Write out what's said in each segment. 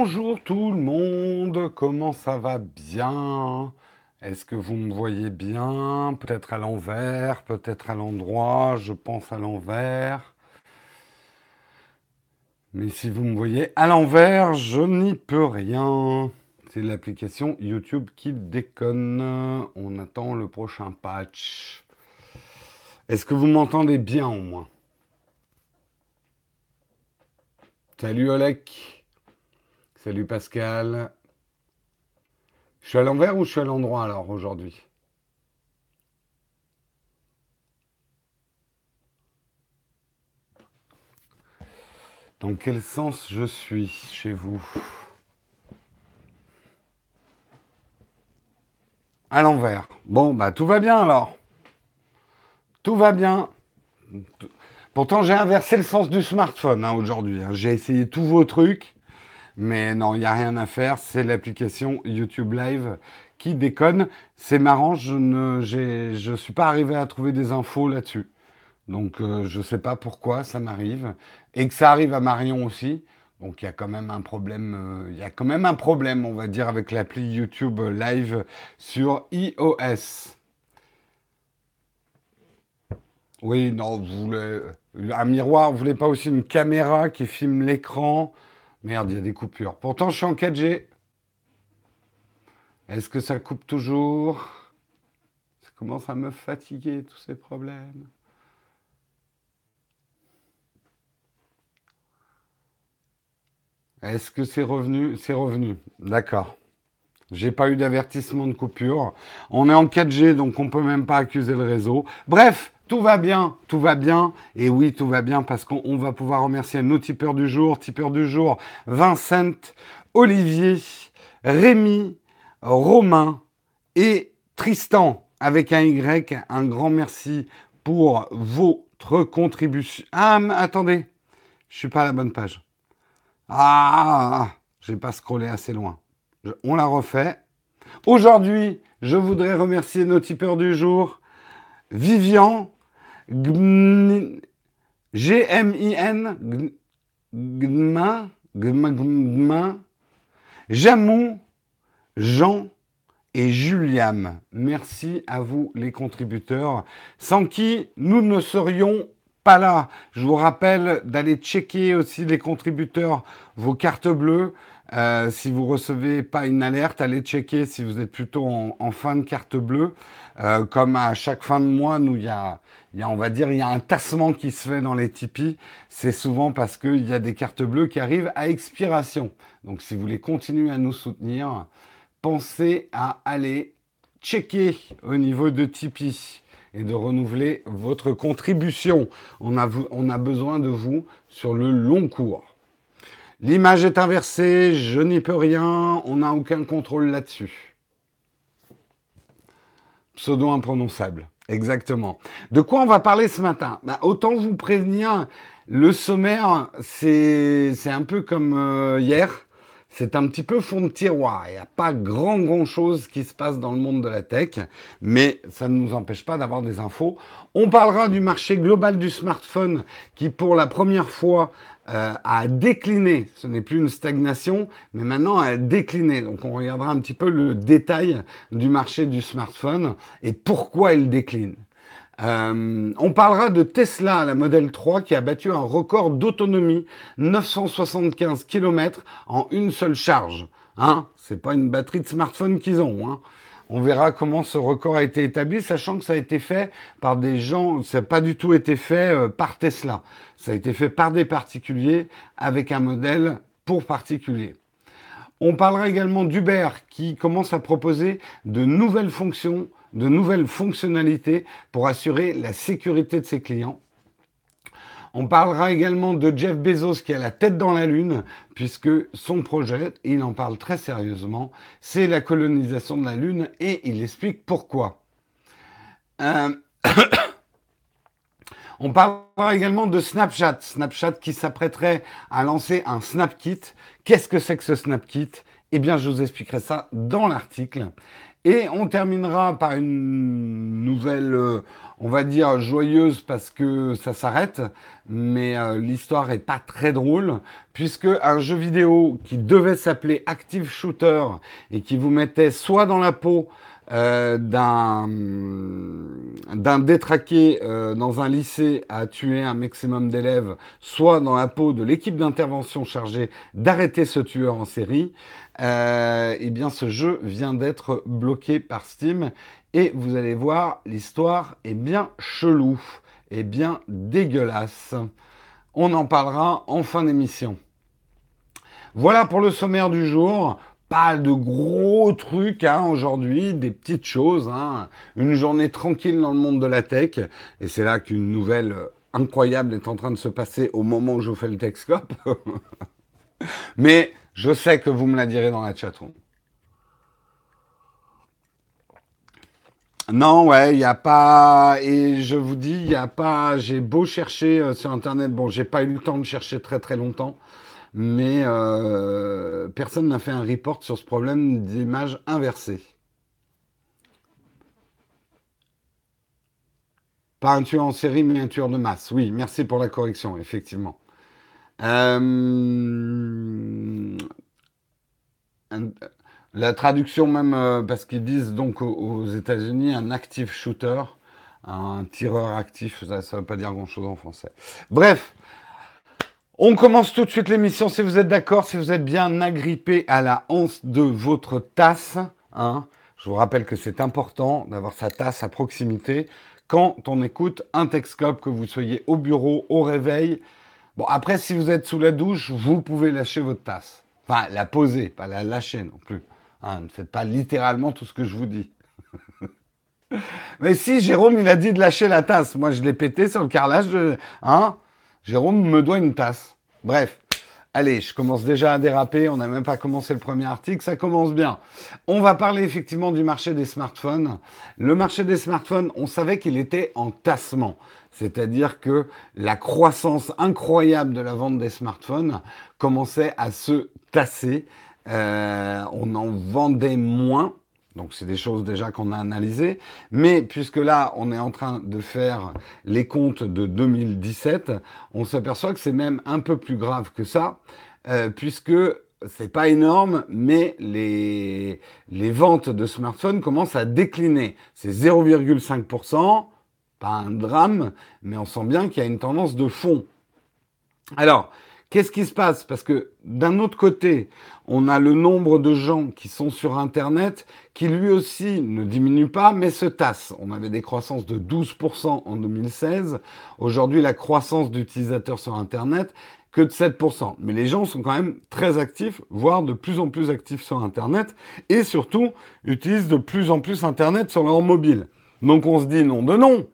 Bonjour tout le monde, comment ça va bien? Est-ce que vous me voyez bien? Peut-être à l'envers, peut-être à l'endroit, je pense à l'envers. Mais si vous me voyez à l'envers, je n'y peux rien. C'est l'application YouTube qui déconne. On attend le prochain patch. Est-ce que vous m'entendez bien au moins? Salut Olek. Salut Pascal. Je suis à l'envers ou je suis à l'endroit alors aujourd'hui? Dans quel sens je suis chez vous? À l'envers. Bon, bah tout va bien alors. Tout va bien. Pourtant, j'ai inversé le sens du smartphone hein, aujourd'hui. Hein. J'ai essayé tous vos trucs, mais non, il n'y a rien à faire. C'est l'application YouTube Live qui déconne. C'est marrant, je ne je suis pas arrivé à trouver des infos là-dessus. Donc, euh, je ne sais pas pourquoi ça m'arrive. Et que ça arrive à Marion aussi. Donc, il y a quand même un problème, euh, il y a quand même un problème, on va dire, avec l'appli YouTube Live sur iOS. Oui, non, vous voulez un miroir, vous voulez pas aussi une caméra qui filme l'écran? Merde, il y a des coupures. Pourtant, je suis en 4G. Est-ce que ça coupe toujours? Ça commence à me fatiguer, tous ces problèmes. Est-ce que c'est revenu? C'est revenu. D'accord. J'ai pas eu d'avertissement de coupure. On est en 4G, donc on peut même pas accuser le réseau. Bref, tout va bien, tout va bien. Et oui, tout va bien parce qu'on va pouvoir remercier nos tipeurs du jour. Tipeurs du jour, Vincent, Olivier, Rémi, Romain et Tristan avec un Y. Un grand merci pour votre contribution. Ah, attendez, je suis pas à la bonne page. Ah, j'ai pas scrollé assez loin. on la refait. Aujourd'hui, je voudrais remercier nos tipeurs du jour. Vivian, G-M-I-N, Gma, Gma, Jamon, Jean et Juliam. Merci à vous les contributeurs, sans qui nous ne serions pas là. Je vous rappelle d'aller checker aussi les contributeurs, vos cartes bleues. Euh, si vous recevez pas une alerte, allez checker si vous êtes plutôt en, fin de carte bleue. Euh, comme à chaque fin de mois, nous, il y a il y a, on va dire, il y a un tassement qui se fait dans les Tipeee. C'est souvent parce qu'il y a des cartes bleues qui arrivent à expiration. Donc, si vous voulez continuer à nous soutenir, pensez à aller checker au niveau de Tipeee et de renouveler votre contribution. On a, on a besoin de vous sur le long cours. L'image est inversée, je n'y peux rien, on n'a aucun contrôle là-dessus. Pseudo imprononçable. Exactement. De quoi on va parler ce matin? Bah, Autant vous prévenir, le sommaire, c'est un peu comme euh, hier. C'est un petit peu fond de tiroir. Il n'y a pas grand, grand chose qui se passe dans le monde de la tech, mais ça ne nous empêche pas d'avoir des infos. On parlera du marché global du smartphone qui, pour la première fois, euh, a décliné. Ce n'est plus une stagnation, mais maintenant a décliné. Donc on regardera un petit peu le détail du marché du smartphone et pourquoi il décline. Euh, on parlera de Tesla, la modèle 3, qui a battu un record d'autonomie, 975 km en une seule charge. Hein C'est pas une batterie de smartphone qu'ils ont. Hein on verra comment ce record a été établi, sachant que ça a été fait par des gens, ça n'a pas du tout été fait euh, par Tesla. Ça a été fait par des particuliers avec un modèle pour particuliers. On parlera également d'Uber qui commence à proposer de nouvelles fonctions, de nouvelles fonctionnalités pour assurer la sécurité de ses clients. On parlera également de Jeff Bezos qui a la tête dans la Lune, puisque son projet, il en parle très sérieusement, c'est la colonisation de la Lune et il explique pourquoi. Euh, on parlera également de Snapchat. Snapchat qui s'apprêterait à lancer un SnapKit. Qu'est-ce que c'est que ce SnapKit Eh bien, je vous expliquerai ça dans l'article. Et on terminera par une nouvelle, euh, on va dire, joyeuse parce que ça s'arrête, mais euh, l'histoire est pas très drôle, puisque un jeu vidéo qui devait s'appeler Active Shooter et qui vous mettait soit dans la peau d'un d'un détraqué euh, dans un lycée à tuer un maximum d'élèves, soit dans la peau de l'équipe d'intervention chargée d'arrêter ce tueur en série, euh, eh bien ce jeu vient d'être bloqué par Steam et vous allez voir, l'histoire est bien chelou et bien dégueulasse. On en parlera en fin d'émission. Voilà pour le sommaire du jour pas de gros trucs hein, aujourd'hui, des petites choses. Hein. Une journée tranquille dans le monde de la tech. Et c'est là qu'une nouvelle incroyable est en train de se passer au moment où je fais le Techscope. Mais je sais que vous me la direz dans la chatroom. Non, ouais, il n'y a pas. Et je vous dis, il n'y a pas. J'ai beau chercher euh, sur Internet. Bon, j'ai pas eu le temps de chercher très très longtemps mais euh, personne n'a fait un report sur ce problème d'image inversée. Pas un tueur en série, mais un tueur de masse. Oui, merci pour la correction, effectivement. Euh, la traduction même, euh, parce qu'ils disent donc aux, États-Unis un active shooter, un tireur actif, ça ne veut pas dire grand-chose en français. Bref, on commence tout de suite l'émission, si vous êtes d'accord, si vous êtes bien agrippé à la hanse de votre tasse. Hein. Je vous rappelle que c'est important d'avoir sa tasse à proximité quand on écoute un Texcope, que vous soyez au bureau, au réveil. Bon, après, si vous êtes sous la douche, vous pouvez lâcher votre tasse. Enfin, la poser, pas la lâcher non plus. Hein. ne faites pas littéralement tout ce que je vous dis. Mais si, Jérôme, il a dit de lâcher la tasse. Moi, je l'ai pété sur le carrelage. Hein Jérôme me doit une tasse. Bref. Allez, je commence déjà à déraper. On n'a même pas commencé le premier article. Ça commence bien. On va parler effectivement du marché des smartphones. Le marché des smartphones, on savait qu'il était en tassement. C'est-à-dire que la croissance incroyable de la vente des smartphones commençait à se tasser. Euh, on en vendait moins donc c'est des choses déjà qu'on a analysées. Mais puisque là, on est en train de faire les comptes de 2017, on s'aperçoit que c'est même un peu plus grave que ça, euh, puisque c'est pas énorme, mais les, les ventes de smartphones commencent à décliner. C'est 0,5%, pas un drame, mais on sent bien qu'il y a une tendance de fond. Alors, Qu'est-ce qui se passe? Parce que d'un autre côté, on a le nombre de gens qui sont sur Internet qui lui aussi ne diminue pas, mais se tasse. On avait des croissances de 12% en 2016. Aujourd'hui, la croissance d'utilisateurs sur Internet que de 7%. Mais les gens sont quand même très actifs, voire de plus en plus actifs sur Internet, et surtout utilisent de plus en plus Internet sur leur mobile. Donc on se dit non de non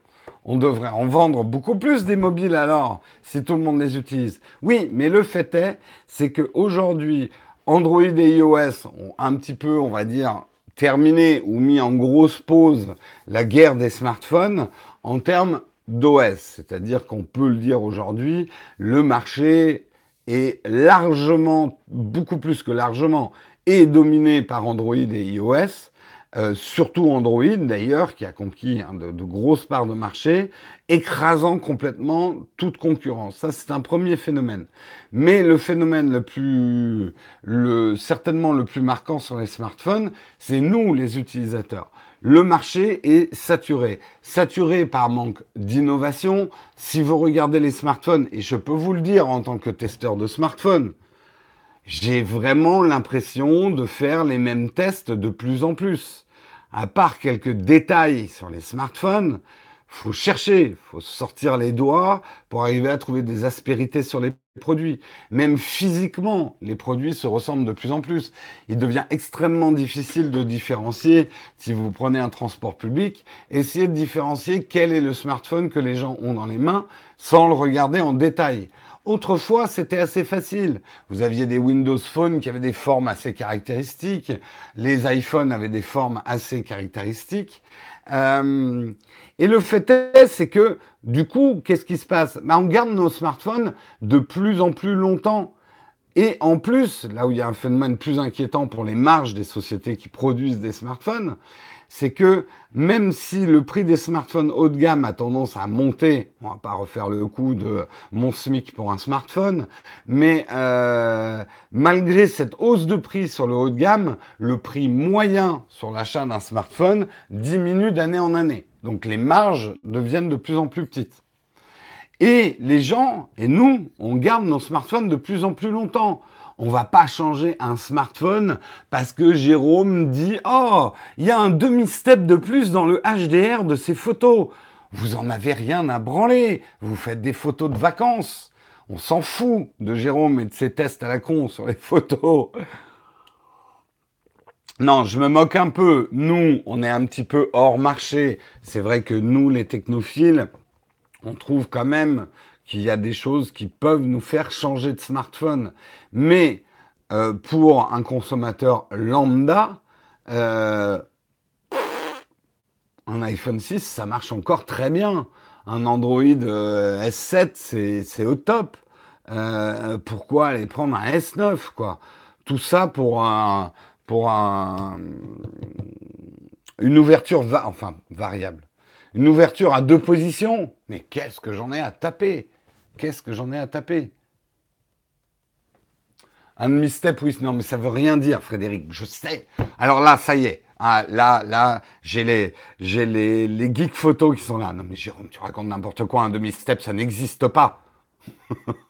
on devrait en vendre beaucoup plus des mobiles alors, si tout le monde les utilise. Oui, mais le fait est, c'est qu'aujourd'hui, Android et iOS ont un petit peu, on va dire, terminé ou mis en grosse pause la guerre des smartphones en termes d'OS. C'est-à-dire qu'on peut le dire aujourd'hui, le marché est largement, beaucoup plus que largement, est dominé par Android et iOS. Euh, surtout Android d'ailleurs, qui a conquis hein, de, grosses parts de marché, écrasant complètement toute concurrence. Ça, c'est un premier phénomène. Mais le phénomène le plus, le, certainement le plus marquant sur les smartphones, c'est nous, les utilisateurs. Le marché est saturé. Saturé par manque d'innovation. Si vous regardez les smartphones, et je peux vous le dire en tant que testeur de smartphones, j'ai vraiment l'impression de faire les mêmes tests de plus en plus à part quelques détails sur les smartphones, faut chercher, faut sortir les doigts pour arriver à trouver des aspérités sur les produits. Même physiquement, les produits se ressemblent de plus en plus. Il devient extrêmement difficile de différencier, si vous prenez un transport public, essayez de différencier quel est le smartphone que les gens ont dans les mains sans le regarder en détail. Autrefois, c'était assez facile. Vous aviez des Windows Phone qui avaient des formes assez caractéristiques. Les iPhones avaient des formes assez caractéristiques. Euh, et le fait est, c'est que du coup, qu'est-ce qui se passe? Ben, On garde nos smartphones de plus en plus longtemps. Et en plus, là où il y a un phénomène plus inquiétant pour les marges des sociétés qui produisent des smartphones, c'est que même si le prix des smartphones haut de gamme a tendance à monter, on va pas refaire le coup de mon SMIC pour un smartphone, mais euh, malgré cette hausse de prix sur le haut de gamme, le prix moyen sur l'achat d'un smartphone diminue d'année en année. Donc les marges deviennent de plus en plus petites. Et les gens, et nous, on garde nos smartphones de plus en plus longtemps on va pas changer un smartphone parce que Jérôme dit oh il y a un demi step de plus dans le HDR de ces photos. Vous en avez rien à branler. Vous faites des photos de vacances. On s'en fout de Jérôme et de ses tests à la con sur les photos. Non, je me moque un peu. Nous, on est un petit peu hors marché. C'est vrai que nous, les technophiles, on trouve quand même qu'il y a des choses qui peuvent nous faire changer de smartphone. Mais euh, pour un consommateur lambda, euh, un iPhone 6, ça marche encore très bien. Un Android euh, S7, c'est au top. pourquoi aller prendre un S9 quoi? Tout ça pour un pour un une ouverture enfin variable. Une ouverture à deux positions? Mais qu'est-ce que j'en ai à taper? Qu'est-ce que j'en ai à taper? Un demi-step, oui, non, mais ça veut rien dire, Frédéric, je sais. Alors là, ça y est. Ah, là, là, j'ai les, j'ai geeks photos qui sont là. Non, mais Jérôme, tu racontes n'importe quoi, un demi-step, ça n'existe pas.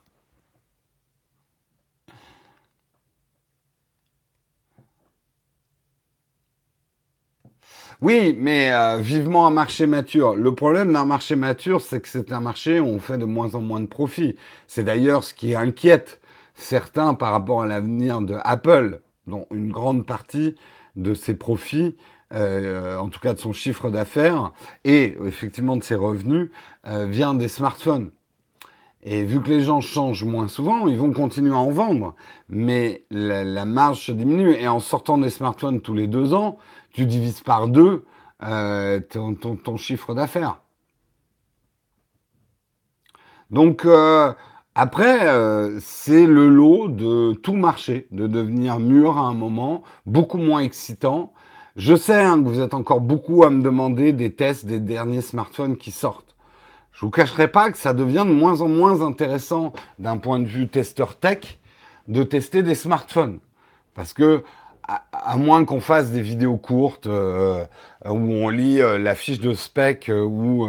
Oui, mais euh, vivement un marché mature. Le problème d'un marché mature, c'est que c'est un marché où on fait de moins en moins de profits. C'est d'ailleurs ce qui inquiète certains par rapport à l'avenir de Apple, dont une grande partie de ses profits, euh, en tout cas de son chiffre d'affaires et effectivement de ses revenus, euh, vient des smartphones. Et vu que les gens changent moins souvent, ils vont continuer à en vendre. Mais la, marge diminue. Et en sortant des smartphones tous les deux ans, tu divises par deux euh, ton, chiffre d'affaires. Donc après, euh, c'est le lot de tout marché, de devenir mûr à un moment, beaucoup moins excitant. Je sais hein, que vous êtes encore beaucoup à me demander des tests des derniers smartphones qui sortent. Je vous cacherai pas que ça devient de moins en moins intéressant d'un point de vue testeur tech de tester des smartphones. Parce que à, moins qu'on fasse des vidéos courtes euh, où on lit euh, la fiche de spec euh, ou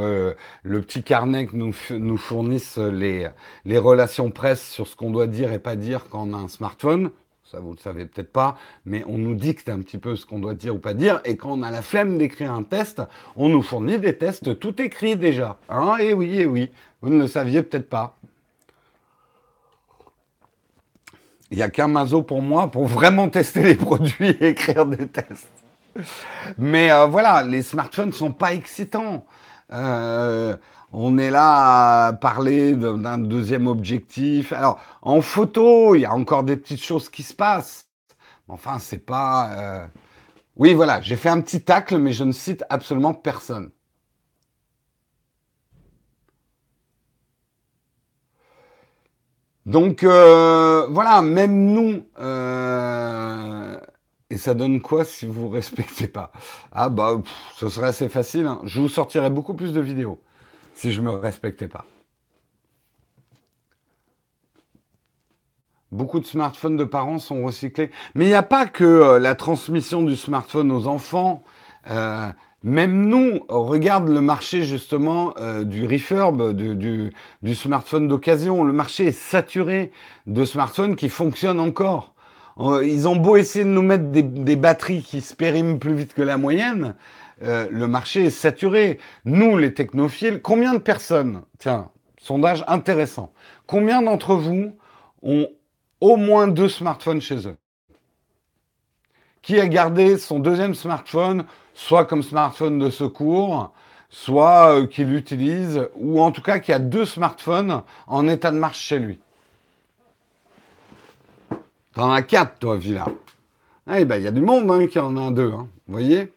le petit carnet que nous, nous fournissent les, relations presse sur ce qu'on doit dire et pas dire quand on a un smartphone, ça vous le savez peut-être pas, mais on nous dicte un petit peu ce qu'on doit dire ou pas dire, et quand on a la flemme d'écrire un test, on nous fournit des tests tout écrits déjà. Hein? Et oui, et oui, vous ne le saviez peut-être pas. Il n'y a qu'un mazo pour moi pour vraiment tester les produits et écrire des tests. Mais euh, voilà, les smartphones ne sont pas excitants. Euh, on est là à parler d'un deuxième objectif. Alors, en photo, il y a encore des petites choses qui se passent. Enfin, c'est pas. Euh, oui, voilà, j'ai fait un petit tacle, mais je ne cite absolument personne. Donc euh, voilà, même nous, euh, et ça donne quoi si vous respectez pas? Ah bah, ce serait assez facile. Hein. Je vous sortirais beaucoup plus de vidéos si je me respectais pas. Beaucoup de smartphones de parents sont recyclés. Mais il n'y a pas que euh, la transmission du smartphone aux enfants. Même nous, regarde le marché justement euh, du refurb, du, smartphone d'occasion. Le marché est saturé de smartphones qui fonctionnent encore. Ils ont beau essayer de nous mettre des, batteries qui se périment plus vite que la moyenne, euh, le marché est saturé. Nous, les technophiles, combien de personnes, tiens, sondage intéressant, combien d'entre vous ont au moins deux smartphones chez eux? Qui a gardé son deuxième smartphone soit comme smartphone de secours, soit euh, qu'il utilise, ou en tout cas qu'il a deux smartphones en état de marche chez lui. T'en as quatre, toi, Villa. Eh ben, il y a du monde hein, qui en a deux, hein. vous voyez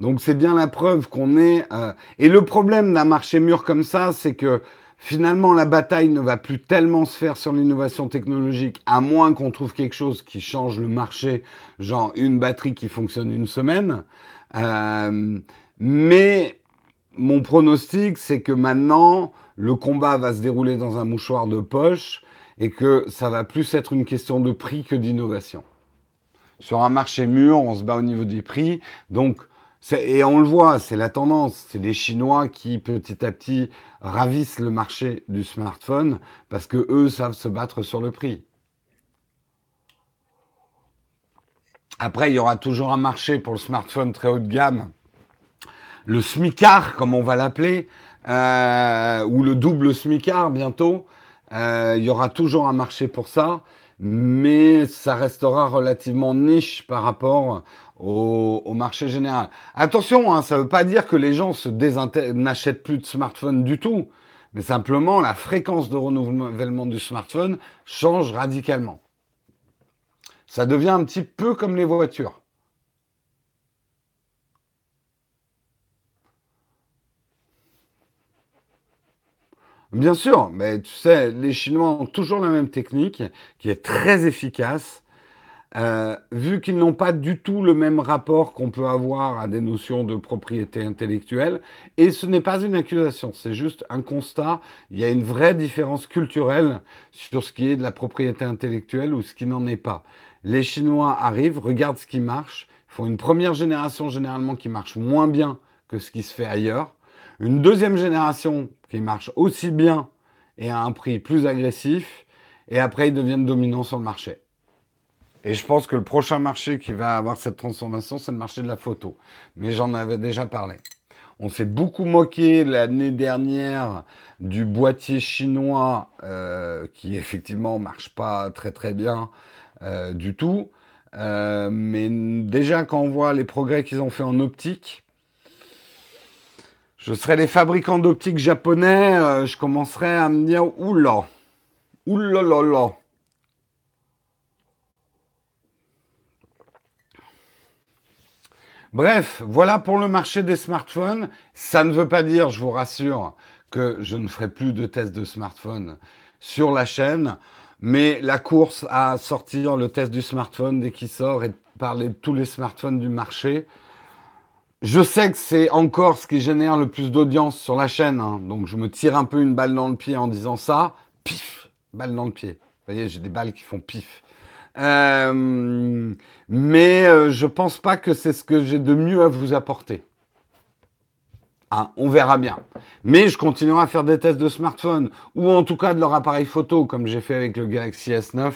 Donc c'est bien la preuve qu'on est... Euh, et le problème d'un marché mûr comme ça, c'est que finalement la bataille ne va plus tellement se faire sur l'innovation technologique, à moins qu'on trouve quelque chose qui change le marché, genre une batterie qui fonctionne une semaine. Euh, mais mon pronostic, c'est que maintenant, le combat va se dérouler dans un mouchoir de poche et que ça va plus être une question de prix que d'innovation. Sur un marché mûr, on se bat au niveau des prix. Donc, et on le voit, c'est la tendance. C'est les Chinois qui, petit à petit, ravissent le marché du smartphone parce que eux savent se battre sur le prix. Après, il y aura toujours un marché pour le smartphone très haut de gamme. Le SMICAR, comme on va l'appeler, euh, ou le double SMICAR bientôt. Euh, il y aura toujours un marché pour ça, mais ça restera relativement niche par rapport au, marché général. Attention, hein, ça ne veut pas dire que les gens n'achètent plus de smartphone du tout, mais simplement la fréquence de renouvellement du smartphone change radicalement. Ça devient un petit peu comme les voitures. Bien sûr, mais tu sais, les Chinois ont toujours la même technique qui est très efficace. Euh, vu qu'ils n'ont pas du tout le même rapport qu'on peut avoir à des notions de propriété intellectuelle, et ce n'est pas une accusation, c'est juste un constat, il y a une vraie différence culturelle sur ce qui est de la propriété intellectuelle ou ce qui n'en est pas. Les Chinois arrivent, regardent ce qui marche, font une première génération généralement qui marche moins bien que ce qui se fait ailleurs, une deuxième génération qui marche aussi bien et à un prix plus agressif, et après ils deviennent dominants sur le marché. Et je pense que le prochain marché qui va avoir cette transformation, c'est le marché de la photo. Mais j'en avais déjà parlé. On s'est beaucoup moqué l'année dernière du boîtier chinois euh, qui effectivement marche pas très très bien euh, du tout. Euh, mais déjà quand on voit les progrès qu'ils ont fait en optique, je serais les fabricants d'optiques japonais, je commencerais à me dire oula, oula là là. Bref, voilà pour le marché des smartphones. Ça ne veut pas dire, je vous rassure, que je ne ferai plus de tests de smartphones sur la chaîne, mais la course à sortir le test du smartphone dès qu'il sort et parler de tous les smartphones du marché, je sais que c'est encore ce qui génère le plus d'audience sur la chaîne, hein. donc je me tire un peu une balle dans le pied en disant ça. Pif, balle dans le pied. Vous voyez, j'ai des balles qui font pif. Euh, mais euh, je pense pas que c'est ce que j'ai de mieux à vous apporter. Ah, on verra bien. Mais je continuerai à faire des tests de smartphone, ou en tout cas de leur appareil photo, comme j'ai fait avec le Galaxy S9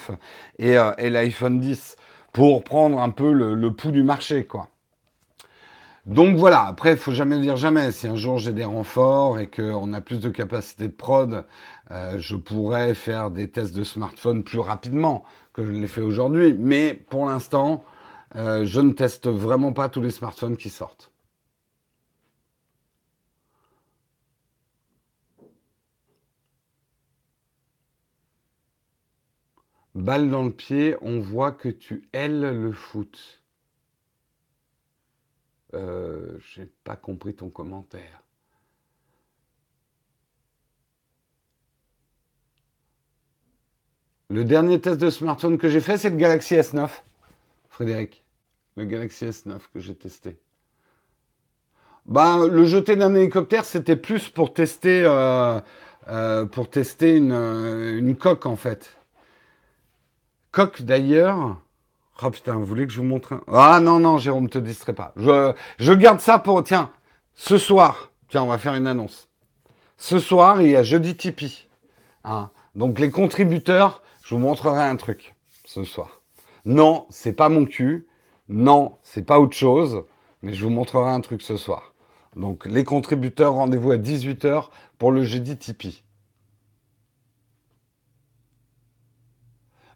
euh, et, l'iPhone 10, pour prendre un peu le, pouls du marché, quoi. Donc voilà, après, il faut jamais dire jamais. Si un jour j'ai des renforts et qu'on a plus de capacité de prod, je pourrais faire des tests de smartphone plus rapidement je l'ai fait aujourd'hui. Mais pour l'instant, euh, je ne teste vraiment pas tous les smartphones qui sortent. Balle dans le pied, on voit que tu ailes le foot. Euh, j'ai pas compris ton commentaire. Le dernier test de smartphone que j'ai fait, c'est le Galaxy S9, Frédéric. Le Galaxy S9 que j'ai testé. Ben, le jeter d'un hélicoptère, c'était plus pour tester, euh, euh, pour tester une, une coque, en fait. Coque, d'ailleurs, Oh putain, vous voulez que je vous montre un... Ah non, non, Jérôme, te distrais pas. Je, je garde ça pour... Tiens, ce soir, tiens, on va faire une annonce. Ce soir, il y a jeudi Tipeee. Hein. Donc les contributeurs, je vous montrerai un truc ce soir. Non, c'est pas mon cul. Non, c'est pas autre chose. Mais je vous montrerai un truc ce soir. Donc les contributeurs, rendez-vous à 18h pour le jeudi Tipeee.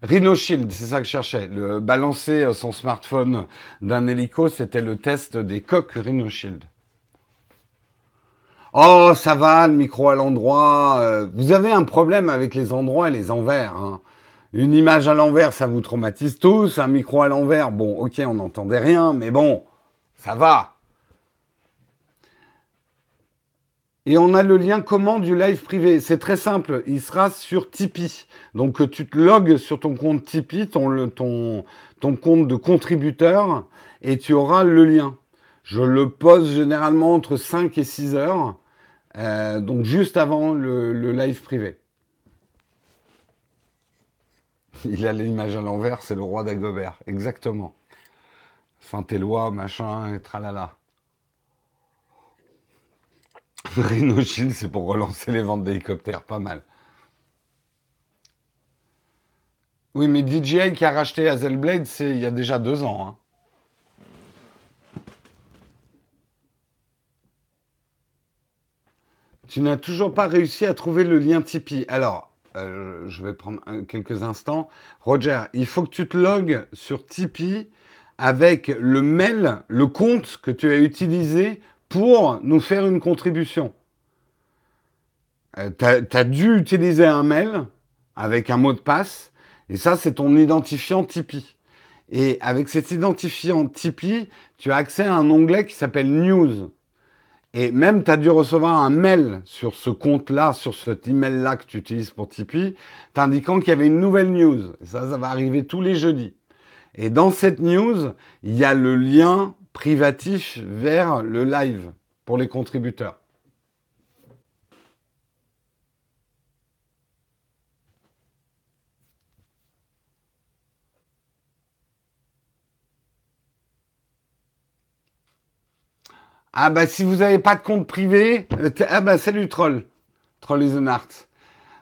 Rhino Shield, c'est ça que je cherchais. Le, balancer euh, son smartphone d'un hélico, c'était le test des coques Rhino Shield. Oh, ça va, le micro à l'endroit. Euh, vous avez un problème avec les endroits et les envers. Hein. Une image à l'envers, ça vous traumatise tous. Un micro à l'envers, bon, ok, on n'entendait rien, mais bon, ça va. Et on a le lien comment du live privé? C'est très simple. Il sera sur Tipeee. Donc tu te logs sur ton compte Tipeee, ton compte de contributeur, et tu auras le lien. Je le pose généralement entre 5 et 6 heures, euh, donc juste avant le, live privé. Il a l'image à l'envers, c'est le roi d'Agobert, exactement. Saint-Éloi, machin, et tralala. Rhino c'est pour relancer les ventes d'hélicoptères, pas mal. Oui, mais DJI qui a racheté Hazelblade, c'est il y a déjà deux ans. Hein. Tu n'as toujours pas réussi à trouver le lien Tipeee. Alors, euh, je vais prendre quelques instants. Roger, il faut que tu te logues sur Tipeee avec le mail, le compte que tu as utilisé pour nous faire une contribution. Euh, tu as, dû utiliser un mail avec un mot de passe, et ça, c'est ton identifiant Tipeee. Et avec cet identifiant Tipeee, tu as accès à un onglet qui s'appelle News. Et même, tu as dû recevoir un mail sur ce compte-là, sur cet email-là que tu utilises pour Tipeee, t'indiquant qu'il y avait une nouvelle news. Ça, ça va arriver tous les jeudis. Et dans cette news, il y a le lien privatif vers le live pour les contributeurs. Ah bah si vous n'avez pas de compte privé, euh, ah bah salut troll, troll is an art.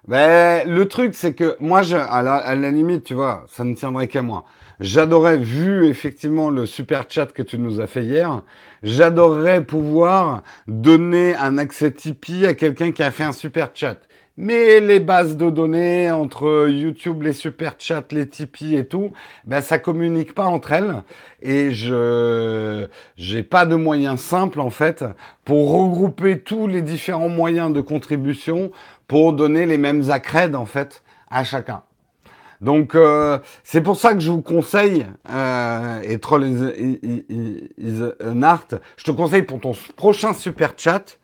Ben, le truc c'est que moi, je, à, la, à la limite, tu vois, ça ne tiendrait qu'à moi. J'adorais, vu effectivement le super chat que tu nous as fait hier, j'adorerais pouvoir donner un accès Tipeee à quelqu'un qui a fait un super chat. Mais les bases de données entre YouTube, les super chats, les Tipeee et tout, ben ça communique pas entre elles. Et je j'ai pas de moyens simples en fait pour regrouper tous les différents moyens de contribution pour donner les mêmes accrèdes en fait à chacun. Donc euh, c'est pour ça que je vous conseille, euh, et Troll is, an art, je te conseille pour ton prochain super chat,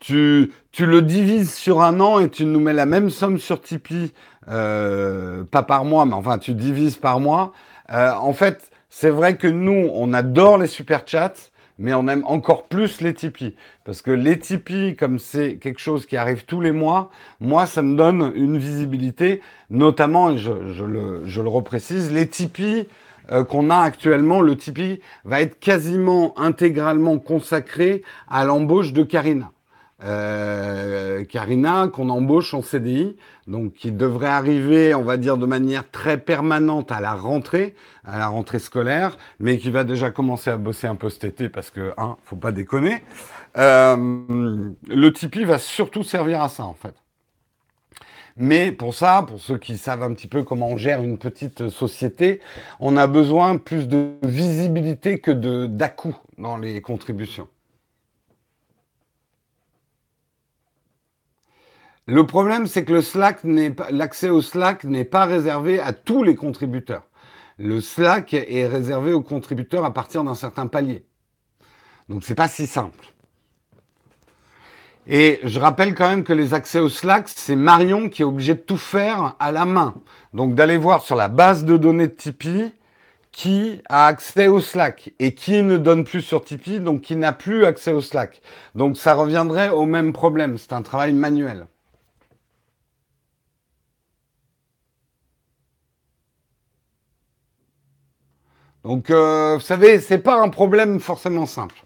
tu, tu le divises sur un an et tu nous mets la même somme sur Tipeee, euh, pas par mois, mais enfin tu divises par mois. Euh, en fait, c'est vrai que nous, on adore les super chats, mais on aime encore plus les Tipeee. Parce que les Tipeee, comme c'est quelque chose qui arrive tous les mois, moi, ça me donne une visibilité, notamment, et je, le, je le reprécise, les Tipeee euh, qu'on a actuellement, le Tipeee va être quasiment intégralement consacré à l'embauche de Karina. Euh, Karina, qu'on embauche en CDI, donc qui devrait arriver, on va dire, de manière très permanente à la rentrée, à la rentrée scolaire, mais qui va déjà commencer à bosser un peu cet été parce que, hein, faut pas déconner. Euh, le Tipeee va surtout servir à ça, en fait. Mais pour ça, pour ceux qui savent un petit peu comment on gère une petite société, on a besoin plus de visibilité que de dà dans les contributions. Le problème, c'est que l'accès au Slack n'est pas réservé à tous les contributeurs. Le Slack est réservé aux contributeurs à partir d'un certain palier. Donc c'est pas si simple. Et je rappelle quand même que les accès au Slack, c'est Marion qui est obligé de tout faire à la main. Donc d'aller voir sur la base de données de Tipeee qui a accès au Slack et qui ne donne plus sur Tipeee, donc qui n'a plus accès au Slack. Donc ça reviendrait au même problème. C'est un travail manuel. Donc, euh, vous savez, c'est pas un problème forcément simple.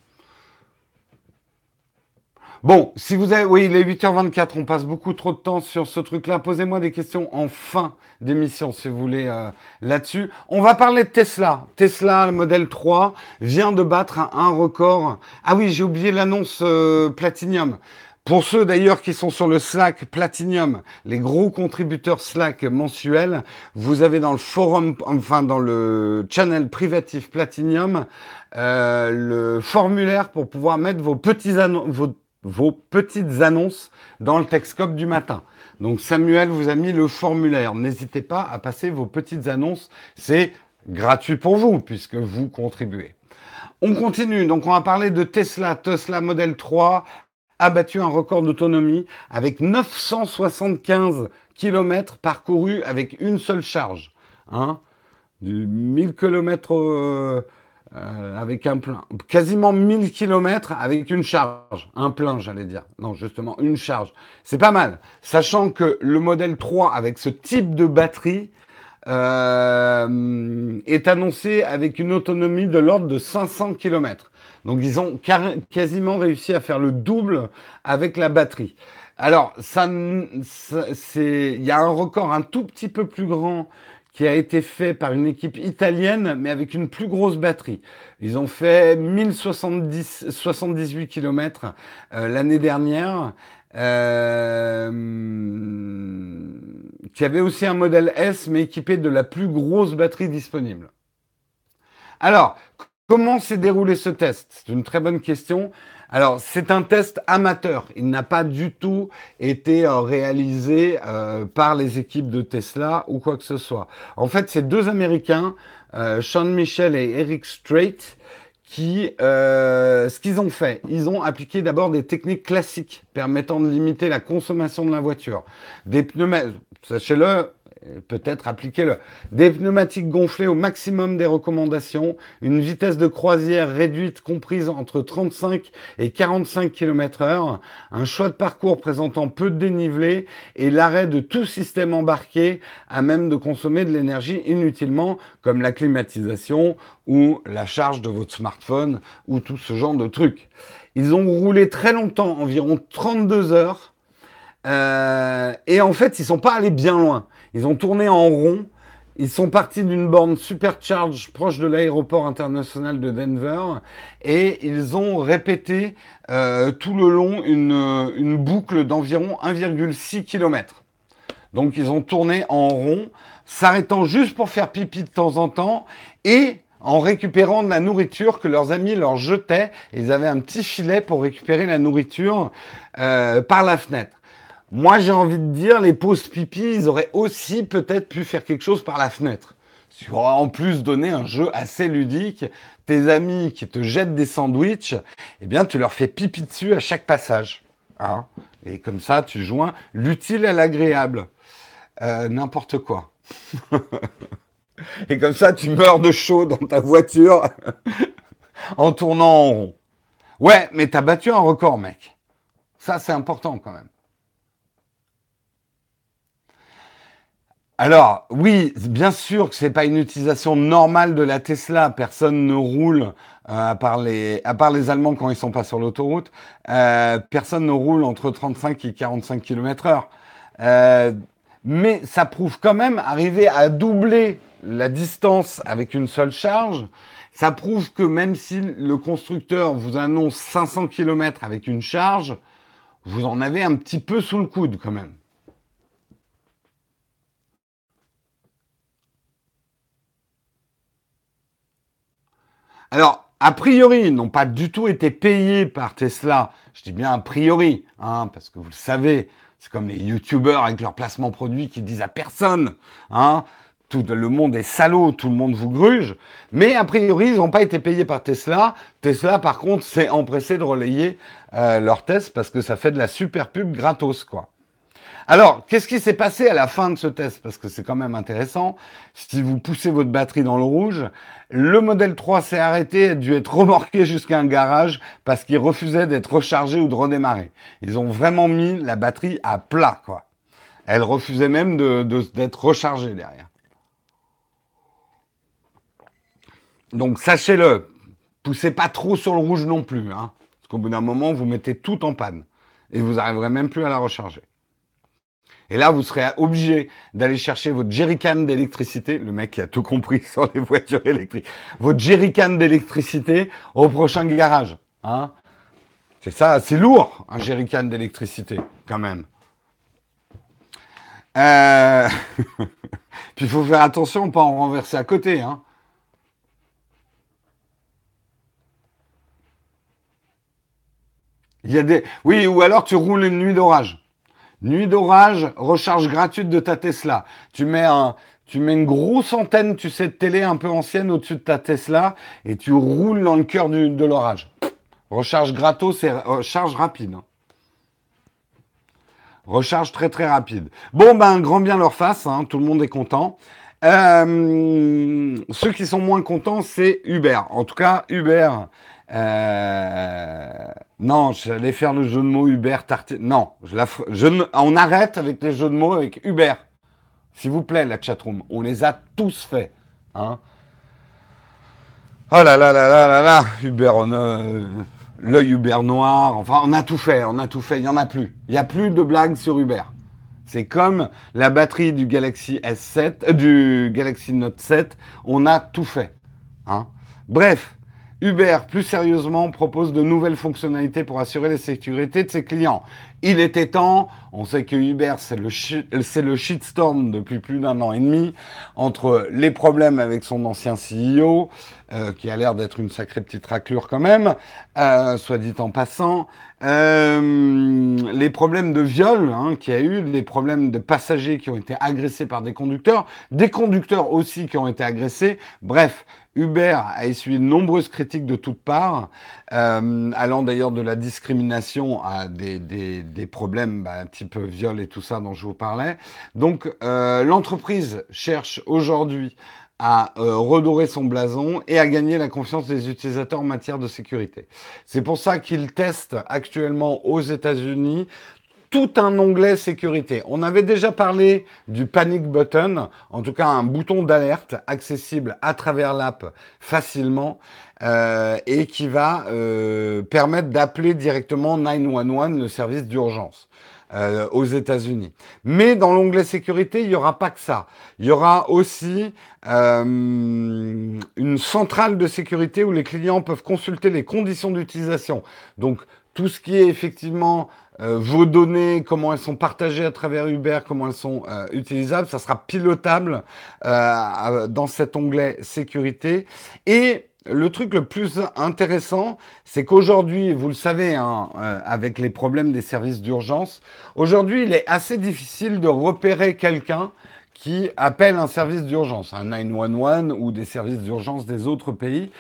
Bon, si vous avez, oui, il est 8h24, on passe beaucoup trop de temps sur ce truc-là. Posez-moi des questions en fin d'émission, si vous voulez, euh, là-dessus. On va parler de Tesla. Tesla, le modèle 3, vient de battre un, record. Ah oui, j'ai oublié l'annonce euh, Platinum. Pour ceux d'ailleurs qui sont sur le Slack Platinum, les gros contributeurs Slack mensuels, vous avez dans le forum, enfin dans le channel privatif Platinum, euh, le formulaire pour pouvoir mettre vos, petits vos, vos petites annonces dans le Texcope du matin. Donc Samuel vous a mis le formulaire. N'hésitez pas à passer vos petites annonces. C'est gratuit pour vous puisque vous contribuez. On continue. Donc on va parler de Tesla, Tesla Model 3 a battu un record d'autonomie avec 975 km parcourus avec une seule charge. Hein du 1000 km avec un plein. Quasiment 1000 km avec une charge. Un plein, j'allais dire. Non, justement, une charge. C'est pas mal. Sachant que le modèle 3, avec ce type de batterie, euh, est annoncé avec une autonomie de l'ordre de 500 km. Donc ils ont quasiment réussi à faire le double avec la batterie. Alors, ça, c'est, il y a un record un tout petit peu plus grand qui a été fait par une équipe italienne, mais avec une plus grosse batterie. Ils ont fait 1078 km euh, l'année dernière, euh, qui avait aussi un modèle S, mais équipé de la plus grosse batterie disponible. Alors, comment s'est déroulé ce test? C'est une très bonne question. Alors, c'est un test amateur. Il n'a pas du tout été euh, réalisé euh, par les équipes de Tesla ou quoi que ce soit. En fait, c'est deux Américains, euh, Sean Michel et Eric Strait, qui, ce qu'ils ont fait, ils ont appliqué d'abord des techniques classiques permettant de limiter la consommation de la voiture. Des pneumatiques, sachez-le, peut-être appliquer le, des pneumatiques gonflées au maximum des recommandations, une vitesse de croisière réduite comprise entre 35 et 45 km heure, un choix de parcours présentant peu de dénivelé et l'arrêt de tout système embarqué à même de consommer de l'énergie inutilement comme la climatisation ou la charge de votre smartphone ou tout ce genre de trucs. Ils ont roulé très longtemps, environ 32 heures, euh, et en fait, ils sont pas allés bien loin. Ils ont tourné en rond. Ils sont partis d'une borne supercharge proche de l'aéroport international de Denver et ils ont répété euh, tout le long une, une boucle d'environ 1,6 km. Donc ils ont tourné en rond, s'arrêtant juste pour faire pipi de temps en temps et en récupérant de la nourriture que leurs amis leur jetaient. Ils avaient un petit filet pour récupérer la nourriture euh, par la fenêtre. Moi, j'ai envie de dire, les pauses pipi, ils auraient aussi peut-être pu faire quelque chose par la fenêtre. Tu auras en plus donné un jeu assez ludique. Tes amis qui te jettent des sandwichs, eh bien, tu leur fais pipi dessus à chaque passage. Hein Et comme ça, tu joins l'utile à l'agréable. Euh, N'importe quoi. Et comme ça, tu meurs de chaud dans ta voiture en tournant en rond. Ouais, mais t'as battu un record, mec. Ça, c'est important quand même. Alors, oui, bien sûr que c'est pas une utilisation normale de la Tesla. Personne ne roule, euh, à, part les, à part les Allemands quand ils sont pas sur l'autoroute, euh, personne ne roule entre 35 et 45 km heure. Euh, mais ça prouve quand même, arriver à doubler la distance avec une seule charge, ça prouve que même si le constructeur vous annonce 500 km avec une charge, vous en avez un petit peu sous le coude quand même. Alors, a priori, ils n'ont pas du tout été payés par Tesla. Je dis bien a priori, hein, parce que vous le savez, c'est comme les youtubeurs avec leurs placements produits qui disent à personne, hein, tout le monde est salaud, tout le monde vous gruge. Mais a priori, ils n'ont pas été payés par Tesla. Tesla, par contre, s'est empressé de relayer euh, leur test parce que ça fait de la super pub gratos, quoi. Alors, qu'est-ce qui s'est passé à la fin de ce test? Parce que c'est quand même intéressant. Si vous poussez votre batterie dans le rouge, le modèle 3 s'est arrêté et a dû être remorqué jusqu'à un garage parce qu'il refusait d'être rechargé ou de redémarrer. Ils ont vraiment mis la batterie à plat, quoi. Elle refusait même d'être rechargée derrière. Donc sachez-le, poussez pas trop sur le rouge non plus, hein, parce qu'au bout d'un moment, vous mettez tout en panne et vous n'arriverez même plus à la recharger. Et là, vous serez obligé d'aller chercher votre jerrycan d'électricité. Le mec qui a tout compris sur les voitures électriques. Votre jerrycan d'électricité au prochain garage. Hein c'est ça, c'est lourd, un jerrycan d'électricité, quand même. Euh... Puis il faut faire attention, pas en renverser à côté. Hein. Il y a des... Oui, ou alors tu roules une nuit d'orage. Nuit d'orage, recharge gratuite de ta Tesla. Tu mets un, tu mets une grosse antenne, tu sais, de télé un peu ancienne au-dessus de ta Tesla et tu roules dans le cœur de l'orage. Recharge gratos et recharge rapide. Hein. Recharge très très rapide. Bon, ben, grand bien leur face, hein, tout le monde est content. Euh, ceux qui sont moins contents, c'est Uber. En tout cas, Uber. Euh, non, j'allais faire le jeu de mots Uber tartine. Non, on arrête avec les jeux de mots avec Uber. S'il vous plaît, la chatroom. On les a tous faits. Hein. Oh là là là là là là, Uber, on a l'œil Uber noir. Enfin, on a tout fait, on a tout fait. Il n'y en a plus. Il n'y a plus de blagues sur Uber. C'est comme la batterie du Galaxy S7, euh, du Galaxy Note 7. On a tout fait. Hein Bref, Uber, plus sérieusement, propose de nouvelles fonctionnalités pour assurer la sécurité de ses clients. Il était temps, on sait que Uber, c'est le, shitstorm depuis plus d'un an et demi, entre les problèmes avec son ancien CEO, euh, qui a l'air d'être une sacrée petite raclure quand même, euh, soit dit en passant, euh, les problèmes de viol hein, qu'il y a eu, les problèmes de passagers qui ont été agressés par des conducteurs, des conducteurs aussi qui ont été agressés, bref, Uber a essuyé de nombreuses critiques de toutes parts, euh, allant d'ailleurs de la discrimination à des, des, des problèmes bah, type viol et tout ça dont je vous parlais. Donc euh, l'entreprise cherche aujourd'hui à euh, redorer son blason et à gagner la confiance des utilisateurs en matière de sécurité. C'est pour ça qu'il teste actuellement aux États-Unis tout un onglet sécurité. On avait déjà parlé du panic button, en tout cas un bouton d'alerte accessible à travers l'app facilement euh, et qui va euh, permettre d'appeler directement 911, le service d'urgence. Euh, aux États-Unis. Mais dans l'onglet sécurité, il n'y aura pas que ça. Il y aura aussi une centrale de sécurité où les clients peuvent consulter les conditions d'utilisation. Donc tout ce qui est effectivement euh, vos données, comment elles sont partagées à travers Uber, comment elles sont euh, utilisables, ça sera pilotable euh, dans cet onglet sécurité. Et le truc le plus intéressant, c'est qu'aujourd'hui, vous le savez, hein, avec les problèmes des services d'urgence, aujourd'hui, il est assez difficile de repérer quelqu'un qui appelle un service d'urgence, un 911 ou des services d'urgence des autres pays.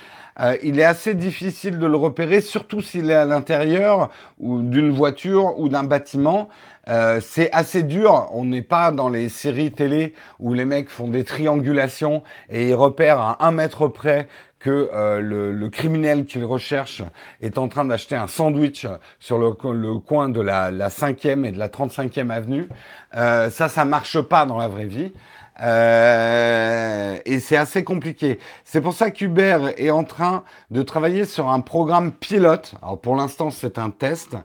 Euh, il est assez difficile de le repérer, surtout s'il est à l'intérieur d'une voiture ou d'un bâtiment. Euh, c'est assez dur. On n'est pas dans les séries télé où les mecs font des triangulations et ils repèrent à un mètre près que euh, le, criminel qu'ils recherchent est en train d'acheter un sandwich sur le, coin de la, la 5e et de la 35e avenue. ça, ça marche pas dans la vraie vie. Euh, et c'est assez compliqué. C'est pour ça qu'Uber est en train de travailler sur un programme pilote. Alors pour l'instant, c'est un test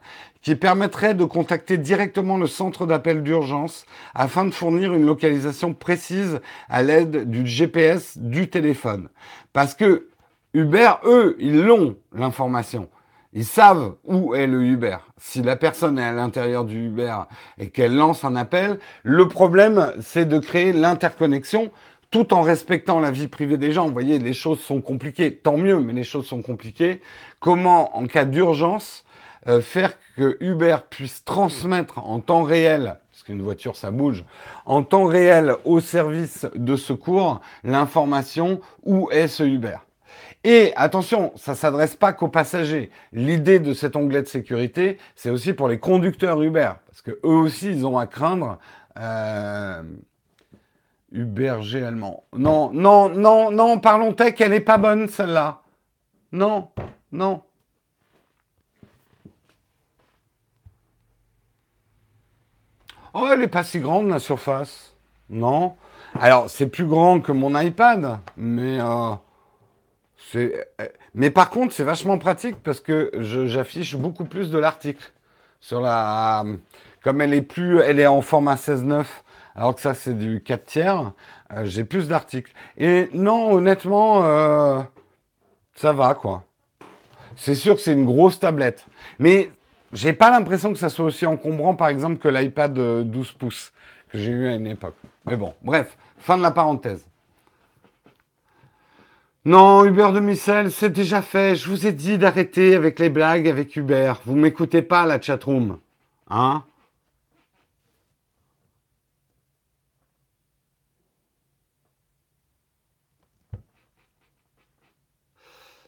qui permettrait de contacter directement le centre d'appel d'urgence afin de fournir une localisation précise à l'aide du GPS du téléphone. Parce que Uber, eux, ils l'ont, l'information. Ils savent où est le Uber. Si la personne est à l'intérieur du Uber et qu'elle lance un appel, le problème, c'est de créer l'interconnexion tout en respectant la vie privée des gens. Vous voyez, les choses sont compliquées. Tant mieux, mais les choses sont compliquées. Comment, en cas d'urgence, euh, faire que Uber puisse transmettre en temps réel, parce qu'une voiture, ça bouge, en temps réel au service de secours, l'information où est ce Uber? Et attention, ça ne s'adresse pas qu'aux passagers. L'idée de cet onglet de sécurité, c'est aussi pour les conducteurs Uber, parce que eux aussi, ils ont à craindre. Euh, Uber G allemand. Non, non, non, non, parlons tech, elle n'est pas bonne celle-là. Non, non. Oh, elle n'est pas si grande la surface. Non. Alors, c'est plus grand que mon iPad, mais euh, mais par contre, c'est vachement pratique parce que j'affiche beaucoup plus de l'article sur la. Comme elle est plus, elle est en format 16.9, alors que ça c'est du 4 tiers. Euh, j'ai plus d'articles. Et non, honnêtement, euh, ça va quoi. C'est sûr que c'est une grosse tablette, mais j'ai pas l'impression que ça soit aussi encombrant, par exemple, que l'iPad 12 pouces que j'ai eu à une époque. Mais bon, bref, fin de la parenthèse. Non, Uber de Missel, c'est déjà fait. Je vous ai dit d'arrêter avec les blagues avec Uber. Vous m'écoutez pas, la chatroom. Hein?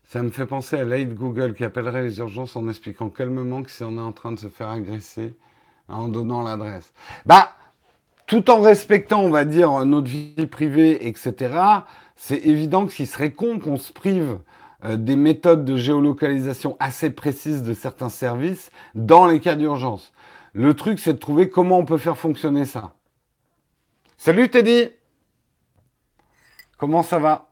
Ça me fait penser à l'aide Google qui appellerait les urgences en expliquant calmement que si on est en train de se faire agresser, en donnant l'adresse. Bah, tout en respectant, on va dire, notre vie privée, etc., c'est évident qu'il serait con qu'on se prive euh, des méthodes de géolocalisation assez précises de certains services dans les cas d'urgence. Le truc, c'est de trouver comment on peut faire fonctionner ça. Salut Teddy Comment ça va?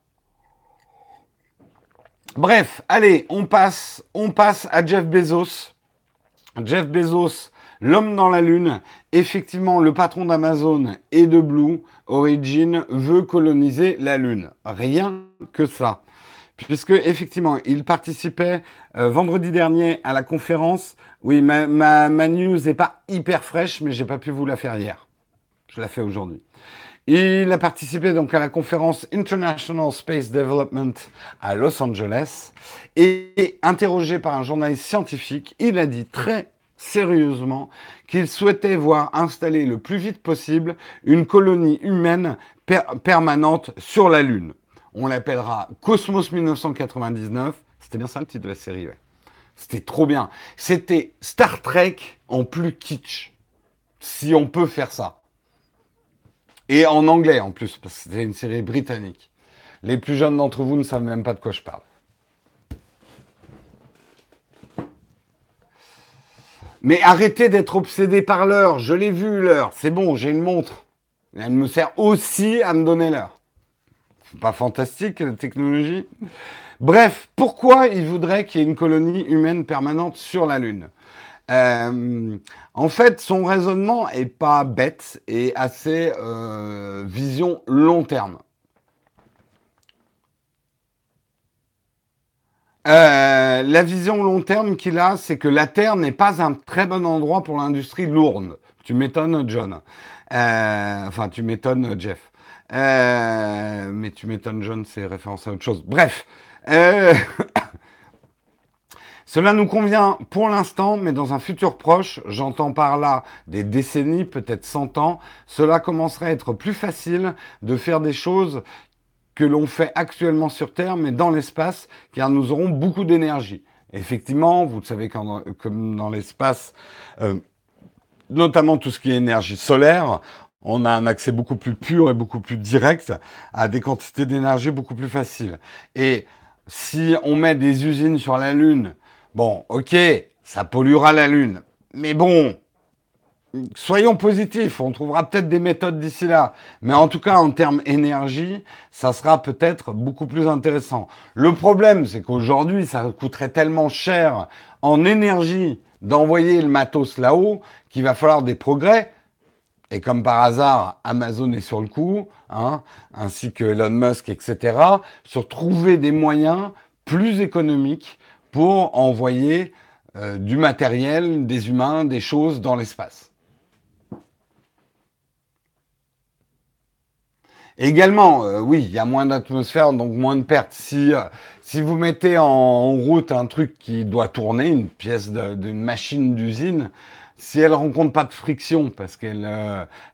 Bref, allez, on passe, on passe à Jeff Bezos. Jeff Bezos, l'homme dans la lune, effectivement, le patron d'Amazon et de Blue Origin veut coloniser la lune. Rien que ça. Puisque effectivement, il participait euh, vendredi dernier à la conférence. Oui, ma, ma, news n'est pas hyper fraîche, mais j'ai pas pu vous la faire hier. Je la fais aujourd'hui. Il a participé donc à la conférence International Space Development à Los Angeles et interrogé par un journaliste scientifique, il a dit très sérieusement qu'il souhaitait voir installer le plus vite possible une colonie humaine permanente sur la Lune. On l'appellera Cosmos 1999. C'était bien ça le titre de la série. C'était trop bien. C'était Star Trek en plus kitsch. Si on peut faire ça. Et en anglais en plus, parce que c'était une série britannique. Les plus jeunes d'entre vous ne savent même pas de quoi je parle. Mais arrêtez d'être obsédé par l'heure. Je l'ai vu l'heure. C'est bon, j'ai une montre. Elle me sert aussi à me donner l'heure. C'est pas fantastique la technologie Bref, pourquoi il voudrait qu'il y ait une colonie humaine permanente sur la Lune? Euh, en fait, son raisonnement est pas bête et assez euh, vision long terme. Euh, la vision long terme qu'il a, c'est que la Terre n'est pas un très bon endroit pour l'industrie lourde. Tu m'étonnes, John. enfin, tu m'étonnes, Jeff. mais tu m'étonnes, John, c'est référence à autre chose. Bref. Cela nous convient pour l'instant, mais dans un futur proche, j'entends par là des décennies, peut-être 100 ans, cela commencerait à être plus facile de faire des choses que l'on fait actuellement sur Terre, mais dans l'espace, car nous aurons beaucoup d'énergie. Effectivement, vous savez comme dans l'espace, euh, notamment tout ce qui est énergie solaire, on a un accès beaucoup plus pur et beaucoup plus direct à des quantités d'énergie beaucoup plus faciles. Et si on met des usines sur la Lune Bon, ok, ça polluera la Lune. Mais bon, soyons positifs, on trouvera peut-être des méthodes d'ici là. Mais en tout cas, en termes énergie, ça sera peut-être beaucoup plus intéressant. Le problème, c'est qu'aujourd'hui, ça coûterait tellement cher en énergie d'envoyer le matos là-haut qu'il va falloir des progrès. Et comme par hasard, Amazon est sur le coup, hein, ainsi que Elon Musk, etc., sur trouver des moyens plus économiques pour envoyer euh, du matériel, des humains, des choses dans l'espace. Également, euh, oui, il y a moins d'atmosphère, donc moins de pertes. Si, euh, si vous mettez en, route un truc qui doit tourner, une pièce d'une machine d'usine, si elle rencontre pas de friction parce qu'elle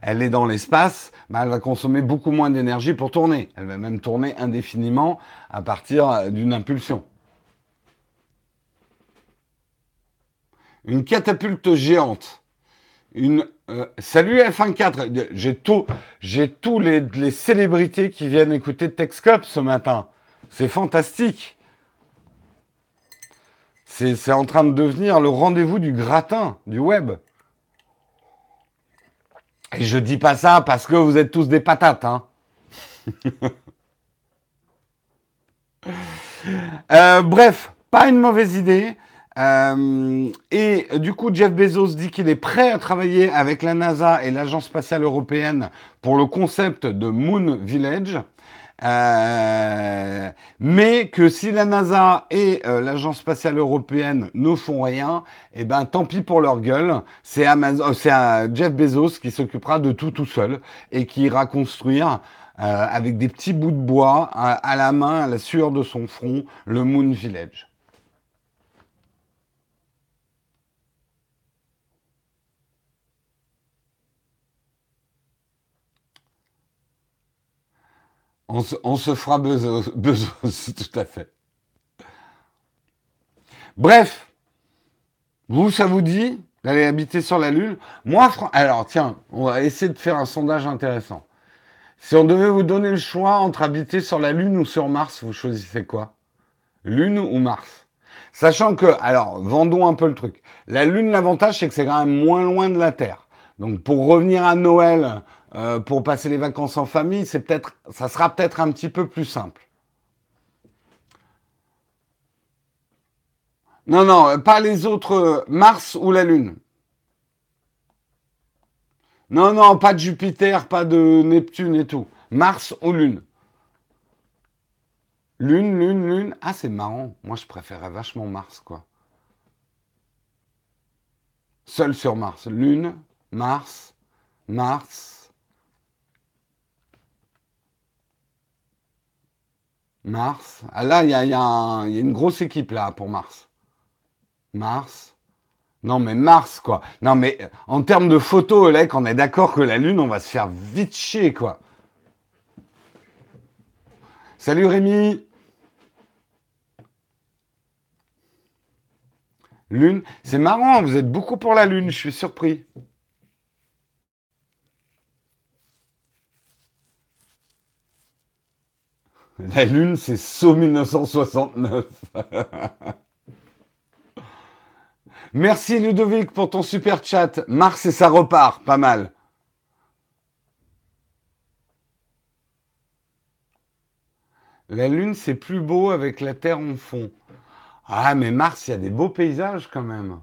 elle est dans l'espace, bah, elle va consommer beaucoup moins d'énergie pour tourner. Elle va même tourner indéfiniment à partir d'une impulsion. une catapulte géante, euh, salut F1.4, j'ai tous les, les, célébrités qui viennent écouter Texcop ce matin. C'est fantastique. C'est en train de devenir le rendez-vous du gratin, du web. Et je dis pas ça parce que vous êtes tous des patates, hein. euh, bref, pas une mauvaise idée. Euh, et du coup, Jeff Bezos dit qu'il est prêt à travailler avec la NASA et l'Agence spatiale européenne pour le concept de Moon Village. Euh, mais que si la NASA et euh, l'Agence spatiale européenne ne font rien, eh ben tant pis pour leur gueule. C'est Jeff Bezos qui s'occupera de tout tout seul et qui ira construire avec des petits bouts de bois à la main, à la sueur de son front, le Moon Village. On se, fera besoin, tout à fait. Bref, vous, ça vous dit D'aller habiter sur la Lune? Moi, alors tiens, on va essayer de faire un sondage intéressant. Si on devait vous donner le choix entre habiter sur la Lune ou sur Mars, vous choisissez quoi? Lune ou Mars? Sachant que, alors, vendons un peu le truc. La Lune, l'avantage, c'est que c'est quand même moins loin de la Terre. Donc, pour revenir à Noël, euh, pour passer les vacances en famille, c'est peut-être, ça sera peut-être un petit peu plus simple. Non, non, pas les autres, Mars ou la Lune. Non, non, pas de Jupiter, pas de Neptune et tout. Mars ou Lune. Lune, Lune, Lune. Ah, c'est marrant. Moi, je préférais vachement Mars, quoi. Seul sur Mars. Lune, Mars, Mars. Mars. Ah là, il y a, une grosse équipe là pour Mars. Mars. Non, mais Mars, quoi. Non, mais en termes de photos, Olek, on est d'accord que la Lune, on va se faire vite chier, quoi. Salut Rémi. Lune. C'est marrant, vous êtes beaucoup pour la Lune, je suis surpris. La Lune, c'est saut 1969. Merci Ludovic pour ton super chat. Mars et ça repart, pas mal. La Lune, c'est plus beau avec la Terre en fond. Ah, mais Mars, il y a des beaux paysages quand même.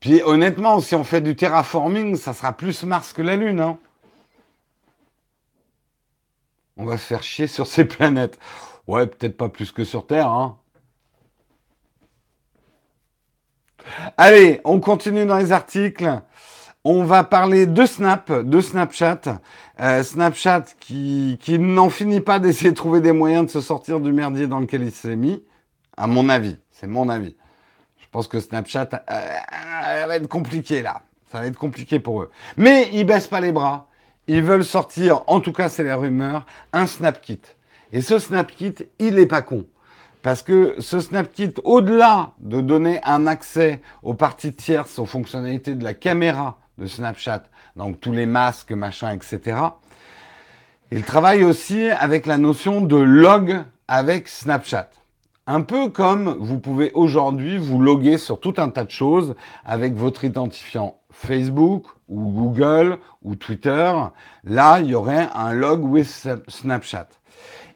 Puis honnêtement, si on fait du terraforming, ça sera plus Mars que la Lune. Hein. On va se faire chier sur ces planètes. Ouais, peut-être pas plus que sur Terre. Hein. Allez, on continue dans les articles. On va parler de Snap, de Snapchat. Euh, Snapchat qui, n'en finit pas d'essayer de trouver des moyens de se sortir du merdier dans lequel il s'est mis. À mon avis, c'est mon avis. Je pense que Snapchat euh, va être compliqué là. Ça va être compliqué pour eux. Mais ils baissent pas les bras. Ils veulent sortir, en tout cas c'est la rumeur, un SnapKit. Et ce SnapKit, il n'est pas con. Parce que ce SnapKit, au-delà de donner un accès aux parties tierces, aux fonctionnalités de la caméra de Snapchat, donc tous les masques, machin, etc., il travaille aussi avec la notion de log avec Snapchat. Un peu comme vous pouvez aujourd'hui vous loguer sur tout un tas de choses avec votre identifiant Facebook ou Google ou Twitter. Là, il y aurait un log with Snapchat.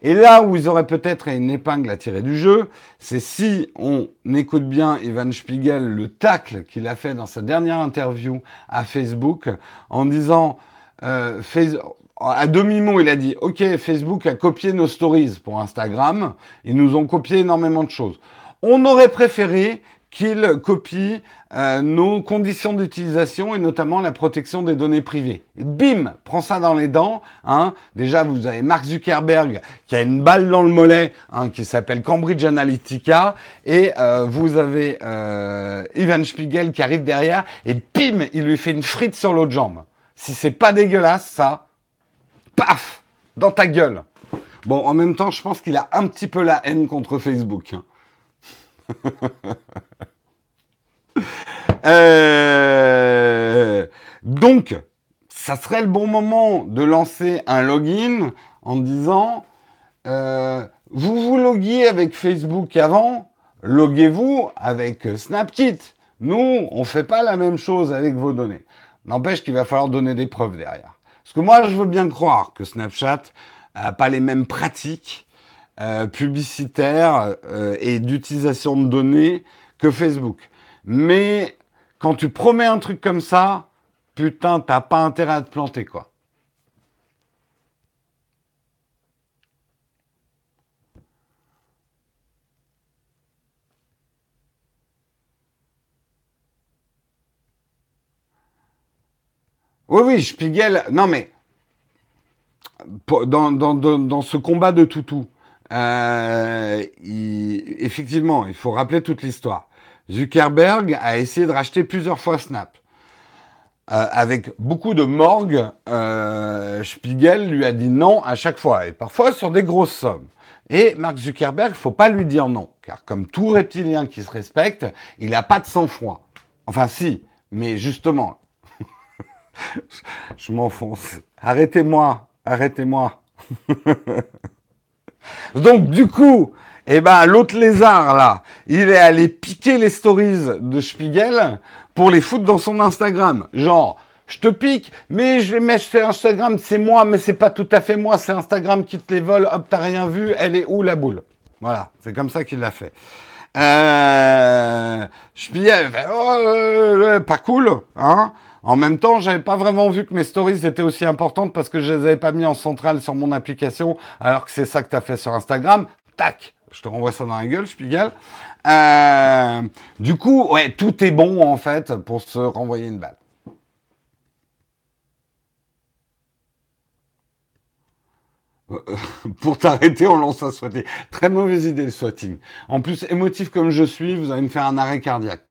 Et là où ils auraient peut-être une épingle à tirer du jeu, c'est si on écoute bien Evan Spiegel, le tacle qu'il a fait dans sa dernière interview à Facebook, en disant euh, à demi-mot, il a dit Ok, Facebook a copié nos stories pour Instagram. Ils nous ont copié énormément de choses. On aurait préféré qu'ils copient euh, nos conditions d'utilisation et notamment la protection des données privées. Bim, prends ça dans les dents. Hein. Déjà, vous avez Mark Zuckerberg qui a une balle dans le mollet hein, qui s'appelle Cambridge Analytica et euh, vous avez euh, Ivan Spiegel qui arrive derrière et bim, il lui fait une frite sur l'autre jambe. Si c'est pas dégueulasse, ça, paf, dans ta gueule. Bon, en même temps, je pense qu'il a un petit peu la haine contre Facebook. Euh, donc, ça serait le bon moment de lancer un login en disant euh, vous vous loguiez avec Facebook avant, loguez-vous avec SnapKit. Nous, on ne fait pas la même chose avec vos données. N'empêche qu'il va falloir donner des preuves derrière. Parce que moi, je veux bien croire que Snapchat n'a pas les mêmes pratiques euh, publicitaires euh, et d'utilisation de données que Facebook. Mais quand tu promets un truc comme ça, putain, t'as pas intérêt à te planter, quoi. Oui, oui, Spiegel. Non, mais dans, dans, dans, ce combat de toutou, euh, effectivement, il faut rappeler toute l'histoire. Zuckerberg a essayé de racheter plusieurs fois Snap. Euh, avec beaucoup de morgue, euh, Spiegel lui a dit non à chaque fois, et parfois sur des grosses sommes. Et Mark Zuckerberg, il faut pas lui dire non, car comme tout reptilien qui se respecte, il n'a pas de sang-froid. Enfin, si, mais justement, je m'enfonce. Arrêtez-moi, arrêtez-moi. Donc, du coup, eh ben, l'autre lézard, là, il est allé piquer les stories de Spiegel pour les foutre dans son Instagram. Genre, je te pique, mais je les mets sur Instagram, c'est moi, mais c'est pas tout à fait moi, c'est Instagram qui te les vole, hop, t'as rien vu, elle est où la boule? Voilà, c'est comme ça qu'il l'a fait. Euh, Spiegel, oh, pas cool, hein en même temps, j'avais pas vraiment vu que mes stories étaient aussi importantes parce que je les avais pas mis en centrale sur mon application, alors que c'est ça que tu as fait sur Instagram. Tac, je te renvoie ça dans la gueule, Spiegel. Euh, du coup, ouais, tout est bon en fait pour se renvoyer une balle. pour t'arrêter, on lance un swatting. Très mauvaise idée le swatting. En plus, émotif comme je suis, vous allez me faire un arrêt cardiaque.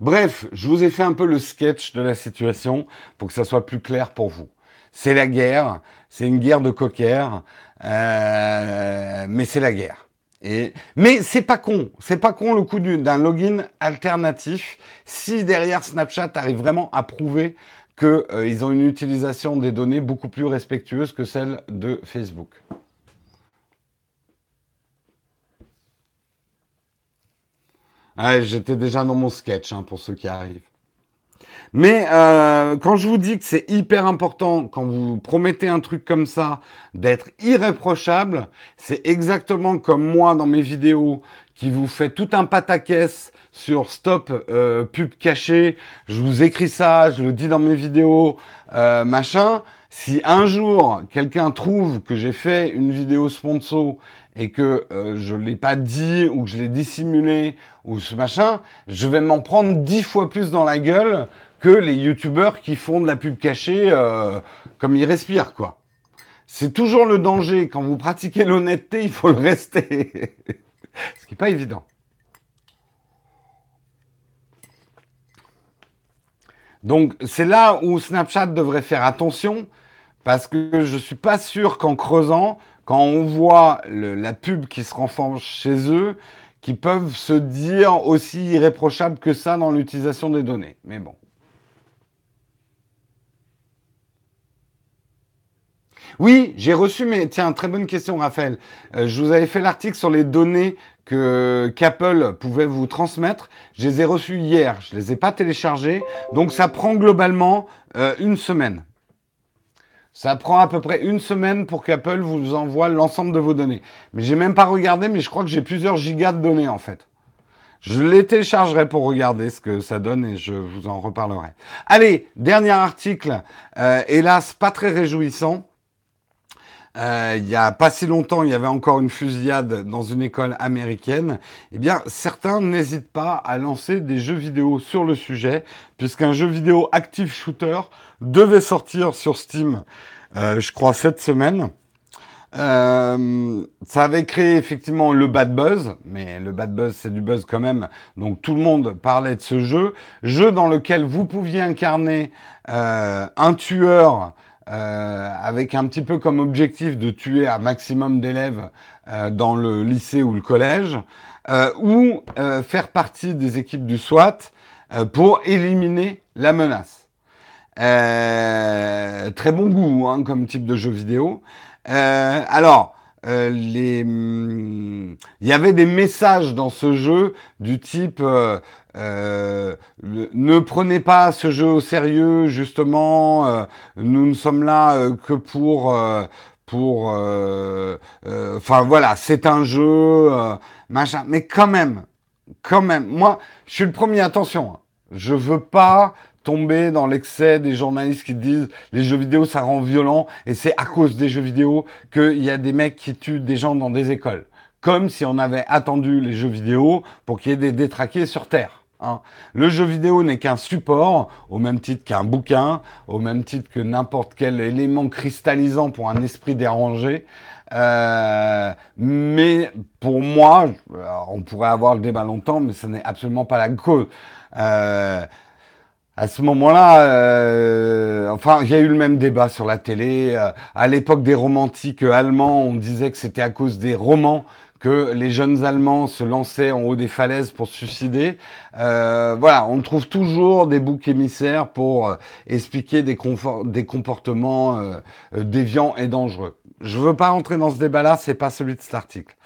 Bref, je vous ai fait un peu le sketch de la situation pour que ça soit plus clair pour vous. C'est la guerre, c'est une guerre de coquères, euh, mais c'est la guerre. Et, mais c'est pas con, c'est pas con le coup d'un login alternatif si derrière Snapchat arrive vraiment à prouver qu'ils euh, ont une utilisation des données beaucoup plus respectueuse que celle de Facebook. J'étais déjà dans mon sketch hein, pour ceux qui arrivent. Mais euh, quand je vous dis que c'est hyper important, quand vous promettez un truc comme ça, d'être irréprochable, c'est exactement comme moi dans mes vidéos qui vous fait tout un pataquès sur stop euh, pub caché. Je vous écris ça, je le dis dans mes vidéos, euh, machin. Si un jour quelqu'un trouve que j'ai fait une vidéo sponsor et que euh, je ne l'ai pas dit ou que je l'ai dissimulé ou ce machin, je vais m'en prendre dix fois plus dans la gueule que les youtubeurs qui font de la pub cachée euh, comme ils respirent, quoi. C'est toujours le danger. Quand vous pratiquez l'honnêteté, il faut le rester. ce qui n'est pas évident. Donc c'est là où Snapchat devrait faire attention parce que je ne suis pas sûr qu'en creusant, quand on voit la pub qui se renforce chez eux, qui peuvent se dire aussi irréprochables que ça dans l'utilisation des données. Mais bon. Oui, j'ai reçu, mais tiens, très bonne question, Raphaël. Euh, je vous avais fait l'article sur les données que qu'Apple pouvait vous transmettre. Je les ai reçues hier. Je les ai pas téléchargées, donc ça prend globalement euh, une semaine. Ça prend à peu près une semaine pour qu'Apple vous envoie l'ensemble de vos données. Mais j'ai même pas regardé, mais je crois que j'ai plusieurs gigas de données en fait. Je les téléchargerai pour regarder ce que ça donne et je vous en reparlerai. Allez, dernier article, euh, hélas pas très réjouissant. Euh, il y a pas si longtemps, il y avait encore une fusillade dans une école américaine. Eh bien, certains n'hésitent pas à lancer des jeux vidéo sur le sujet, puisqu'un jeu vidéo active shooter devait sortir sur Steam, euh, je crois, cette semaine. Euh, ça avait créé effectivement le bad buzz, mais le bad buzz c'est du buzz quand même, donc tout le monde parlait de ce jeu, jeu dans lequel vous pouviez incarner euh, un tueur avec un petit peu comme objectif de tuer un maximum d'élèves dans le lycée ou le collège, ou faire partie des équipes du SWAT pour éliminer la menace. Euh, très bon goût hein, comme type de jeu vidéo. Euh, alors, euh, les, hmm, il y avait des messages dans ce jeu du type euh, euh ne prenez pas ce jeu au sérieux, justement. Euh, nous ne sommes là que pour pour. Enfin voilà, c'est un jeu machin. Mais quand même, quand même, moi, je suis le premier. Attention, hein. je veux pas tomber dans l'excès des journalistes qui disent les jeux vidéo ça rend violent et c'est à cause des jeux vidéo qu'il y a des mecs qui tuent des gens dans des écoles. Comme si on avait attendu les jeux vidéo pour qu'il y ait des détraqués sur Terre. Hein. Le jeu vidéo n'est qu'un support, au même titre qu'un bouquin, au même titre que n'importe quel élément cristallisant pour un esprit dérangé. Euh, mais pour moi, on pourrait avoir le débat longtemps, mais ce n'est absolument pas la cause. Euh, à ce moment-là, euh, enfin, il y a eu le même débat sur la télé. Euh, à l'époque des romantiques allemands, on disait que c'était à cause des romans que les jeunes Allemands se lançaient en haut des falaises pour se suicider. Euh, voilà, on trouve toujours des boucs émissaires pour expliquer des, comportements déviants et dangereux. Je veux pas rentrer dans ce débat-là, c'est pas celui de cet article.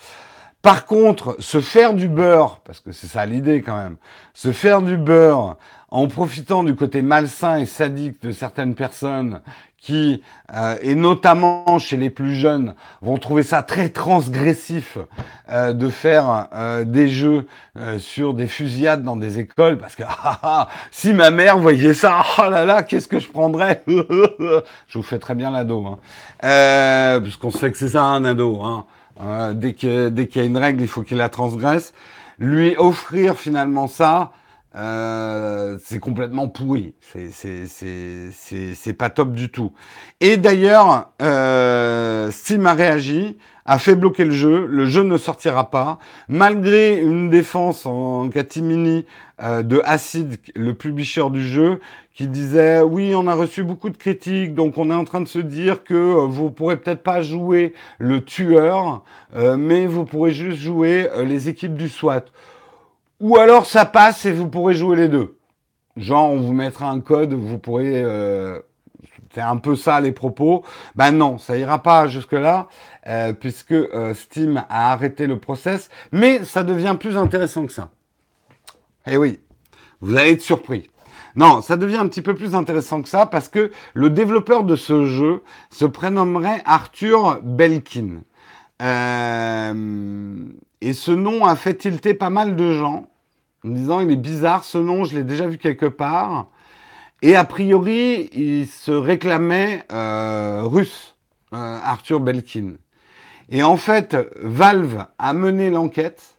Par contre, se faire du beurre, parce que c'est ça l'idée quand même, se faire du beurre en profitant du côté malsain et sadique de certaines personnes qui, euh, et notamment chez les plus jeunes, vont trouver ça très transgressif euh, de faire euh, des jeux sur des fusillades dans des écoles, parce que ah, ah, si ma mère voyait ça, oh là là, qu'est-ce que je prendrais? Je vous fais très bien l'ado, hein. puisqu'on sait que c'est ça un ado. Hein. dès qu'il y a une règle, il faut qu'il la transgresse. Lui offrir finalement ça, euh, c'est complètement pourri. C'est pas top du tout. Et d'ailleurs, euh, Steam a réagi, a fait bloquer le jeu. Le jeu ne sortira pas, malgré une défense en catimini euh, de Acid, le publisher du jeu, qui disait oui, on a reçu beaucoup de critiques, donc on est en train de se dire que euh, vous pourrez peut-être pas jouer le tueur, mais vous pourrez juste jouer les équipes du SWAT. Ou alors ça passe et vous pourrez jouer les deux. Genre, on vous mettra un code, vous pourrez... Euh, c'est un peu ça les propos. Ben non, ça ira pas jusque-là, euh, puisque euh, Steam a arrêté le process, mais ça devient plus intéressant que ça. Eh oui, vous allez être surpris. Non, ça devient un petit peu plus intéressant que ça, parce que le développeur de ce jeu se prénommerait Arthur Belkin. et ce nom a fait tilter pas mal de gens en me disant il est bizarre ce nom, je l'ai déjà vu quelque part. Et a priori, il se réclamait euh, russe, euh, Arthur Belkin. Et en fait, Valve a mené l'enquête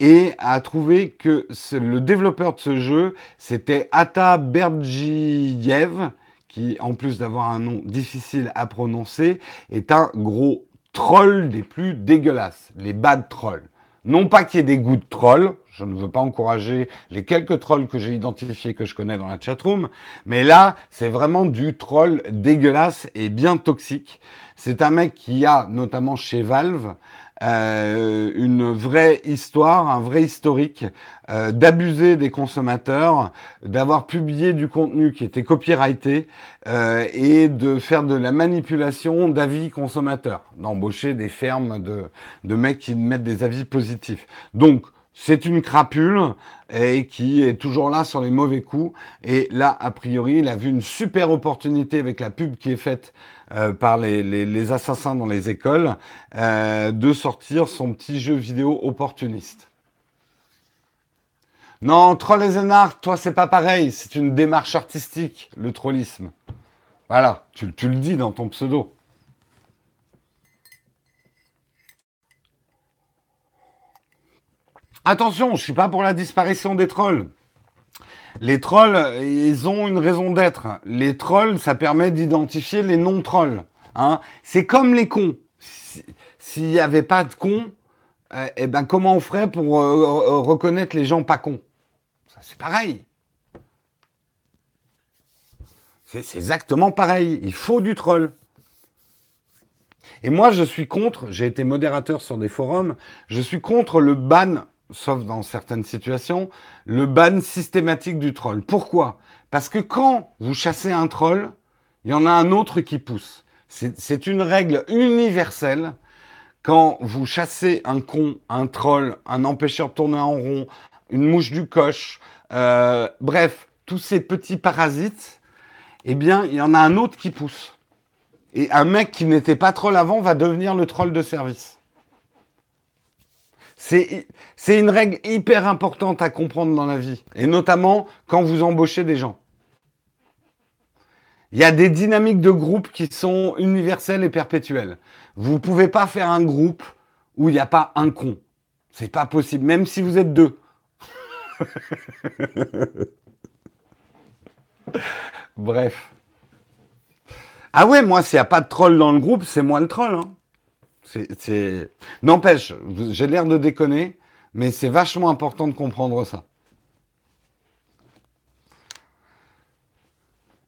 et a trouvé que le développeur de ce jeu, c'était Ata Bergiev, qui, en plus d'avoir un nom difficile à prononcer, est un gros troll des plus dégueulasses, les bad trolls. Non pas qu'il y ait des goûts de trolls, je ne veux pas encourager les quelques trolls que j'ai identifiés, que je connais dans la chatroom, mais là, c'est vraiment du troll dégueulasse et bien toxique. C'est un mec qui a, notamment chez Valve, euh, une vraie histoire, un vrai historique euh, d'abuser des consommateurs, d'avoir publié du contenu qui était copyrighté euh, et de faire de la manipulation d'avis consommateurs, d'embaucher des fermes de, de mecs qui mettent des avis positifs. Donc, c'est une crapule et qui est toujours là sur les mauvais coups. Et là, a priori, il a vu une super opportunité avec la pub qui est faite euh, par les, assassins dans les écoles euh, de sortir son petit jeu vidéo opportuniste. Non, Troll et art, toi, c'est pas pareil. C'est une démarche artistique, le trollisme. Voilà, tu, tu le dis dans ton pseudo. Attention, je suis pas pour la disparition des trolls. Les trolls, ils ont une raison d'être. Les trolls, ça permet d'identifier les non-trolls. Hein. C'est comme les cons. S'il n'y avait pas de cons, euh, eh ben comment on ferait pour euh, reconnaître les gens pas cons? C'est pareil. C'est exactement pareil. Il faut du troll. Et moi, je suis contre, j'ai été modérateur sur des forums, je suis contre le ban sauf dans certaines situations, le ban systématique du troll. Pourquoi? Parce que quand vous chassez un troll, il y en a un autre qui pousse. C'est une règle universelle. Quand vous chassez un con, un troll, un empêcheur de tourner en rond, une mouche du coche, euh, bref, tous ces petits parasites, eh bien, il y en a un autre qui pousse. Et un mec qui n'était pas troll avant va devenir le troll de service. C'est une règle hyper importante à comprendre dans la vie, et notamment quand vous embauchez des gens. Il y a des dynamiques de groupe qui sont universelles et perpétuelles. Vous ne pouvez pas faire un groupe où il n'y a pas un con. C'est pas possible, même si vous êtes deux. Bref. Ah ouais, moi, s'il n'y a pas de troll dans le groupe, c'est moi le troll. Hein. C'est, N'empêche, j'ai l'air de déconner, mais c'est vachement important de comprendre ça.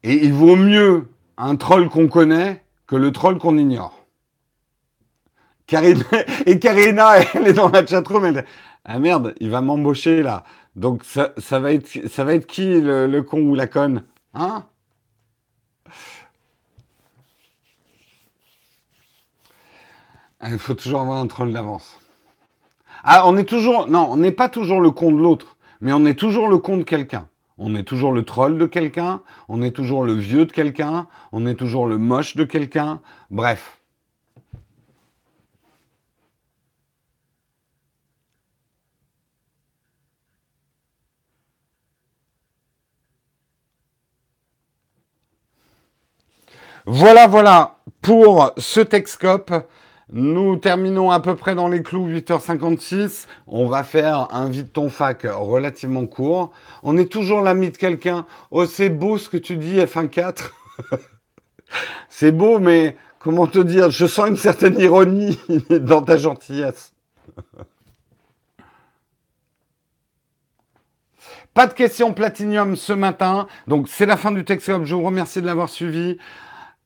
Et il vaut mieux un troll qu'on connaît que le troll qu'on ignore. et Karina, elle est dans la chatroom, elle Ah merde, il va m'embaucher là. Donc ça, va être, ça va être qui le, con ou la conne Hein? Il faut toujours avoir un troll d'avance. Ah, on est toujours. Non, on n'est pas toujours le con de l'autre, mais on est toujours le con de quelqu'un. On est toujours le troll de quelqu'un, on est toujours le vieux de quelqu'un, on est toujours le moche de quelqu'un. Bref. Voilà, voilà pour ce Texcope. Nous terminons à peu près dans les clous, 8h56. On va faire un vide ton fac relativement court. On est toujours l'ami de quelqu'un. Oh, c'est beau ce que tu dis, F1 4. c'est beau, mais comment te dire? Je sens une certaine ironie dans ta gentillesse. Pas de questions platinium ce matin. Donc, c'est la fin du Texcope. Je vous remercie de l'avoir suivi.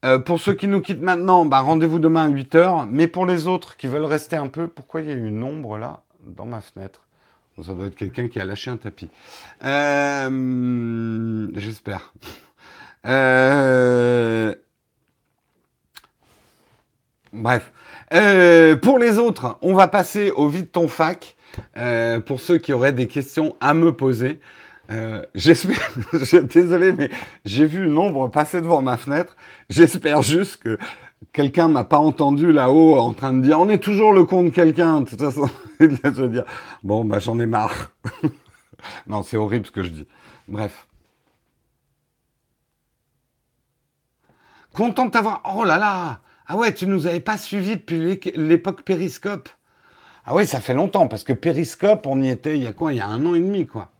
Euh, pour ceux qui nous quittent maintenant, bah, rendez-vous demain à 8h. Mais pour les autres qui veulent rester un peu, pourquoi il y a une ombre là dans ma fenêtre? Ça doit être quelqu'un qui a lâché un tapis. Euh, j'espère. Euh, bref. pour les autres, on va passer au vide ton fac. pour ceux qui auraient des questions à me poser. Euh, j'espère, désolé, mais j'ai vu une ombre passer devant ma fenêtre. J'espère juste que quelqu'un m'a pas entendu là-haut en train de dire on est toujours le con de quelqu'un. De toute façon, je dire bon, bah j'en ai marre. non, c'est horrible ce que je dis. Bref. Content de t'avoir. Oh là là Ah ouais, tu nous avais pas suivi depuis l'époque Périscope. Ah ouais, ça fait longtemps parce que Périscope, on y était il y a quoi Il y a un an et demi, quoi.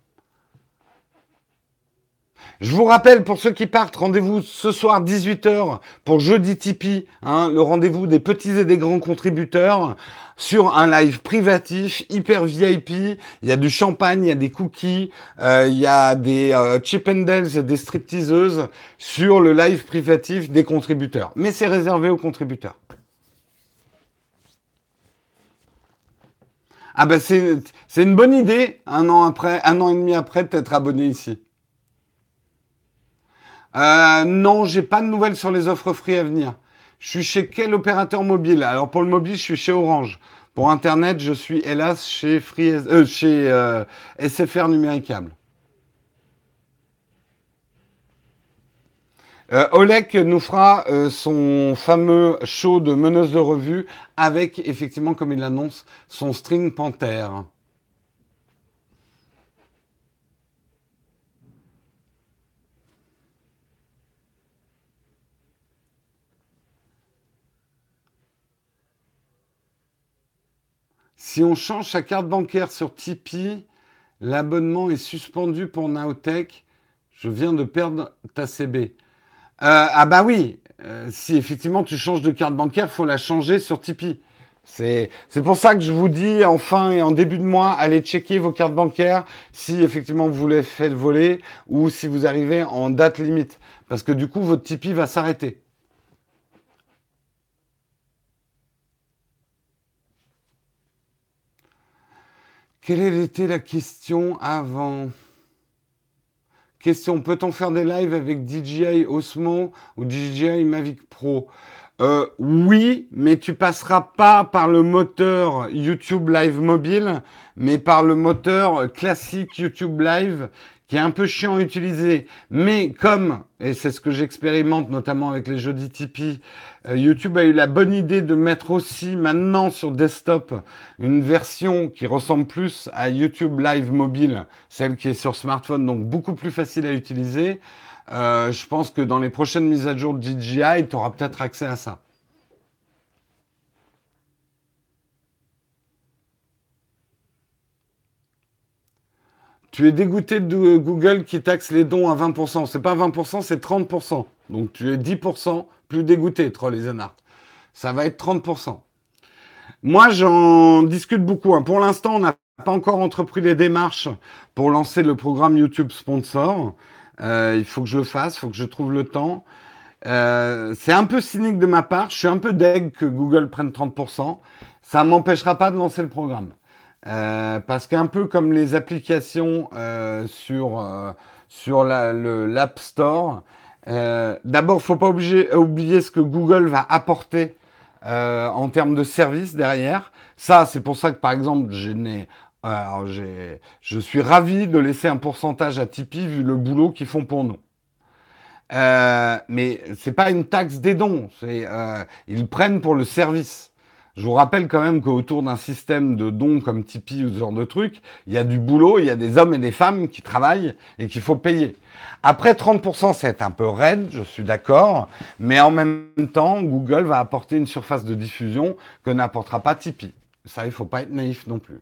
Je vous rappelle, pour ceux qui partent, rendez-vous ce soir 18h pour jeudi Tipeee, hein, le rendez-vous des petits et des grands contributeurs sur un live privatif, hyper VIP. Il y a du champagne, il y a des cookies, euh, il y a des euh, chip and et des stripteaseuses sur le live privatif des contributeurs. Mais c'est réservé aux contributeurs. Ah ben c'est une bonne idée, un an après, un an et demi après, d'être abonné ici. Euh, non, j'ai pas de nouvelles sur les offres free à venir. Je suis chez quel opérateur mobile? Alors pour le mobile, je suis chez Orange. Pour Internet, je suis hélas chez, free, euh, chez euh, SFR Numéricable. Euh, Olek nous fera son fameux show de meneuse de revue avec, effectivement, comme il l'annonce, son string Panther. Si on change sa carte bancaire sur Tipeee, l'abonnement est suspendu pour Naotech. Je viens de perdre ta CB. Euh, ah bah oui, euh, si effectivement tu changes de carte bancaire, il faut la changer sur Tipeee. C'est pour ça que je vous dis en fin et en début de mois, allez checker vos cartes bancaires si effectivement vous voulez faire voler ou si vous arrivez en date limite. Parce que du coup, votre Tipeee va s'arrêter. Quelle était la question avant? Question, peut-on faire des lives avec DJI Osmo ou DJI Mavic Pro? Euh, Oui, mais tu passeras pas par le moteur YouTube Live mobile, mais par le moteur classique YouTube Live qui est un peu chiant à utiliser. Mais comme, et c'est ce que j'expérimente notamment avec les jeudis Tipeee, euh, YouTube a eu la bonne idée de mettre aussi maintenant sur desktop une version qui ressemble plus à YouTube Live mobile, celle qui est sur smartphone, donc beaucoup plus facile à utiliser. Euh, je pense que dans les prochaines mises à jour de DJI, tu auras peut-être accès à ça. Tu es dégoûté de Google qui taxe les dons à 20%. C'est pas 20%, c'est 30%. Donc tu es 10% plus dégoûté, Troll et Zenart. Ça va être 30%. Moi, j'en discute beaucoup. Hein. Pour l'instant, on n'a pas encore entrepris les démarches pour lancer le programme YouTube Sponsor. Euh, il faut que je le fasse, il faut que je trouve le temps. Euh, c'est un peu cynique de ma part. Je suis un peu deg que Google prenne 30%. Ça ne m'empêchera pas de lancer le programme. Euh, parce qu'un peu comme les applications euh, sur, euh, l'App Store, d'abord, il ne faut pas oublier ce que Google va apporter en termes de services derrière. Ça, c'est pour ça que, par exemple, je suis ravi de laisser un pourcentage à Tipeee vu le boulot qu'ils font pour nous. Euh, mais c'est pas une taxe des dons, c'est ils prennent pour le service. Je vous rappelle quand même qu'autour d'un système de dons comme Tipeee ou ce genre de trucs, il y a du boulot, il y a des hommes et des femmes qui travaillent et qu'il faut payer. Après 30%, c'est un peu raide, je suis d'accord, mais en même temps, Google va apporter une surface de diffusion que n'apportera pas Tipeee. Ça, il faut pas être naïf non plus.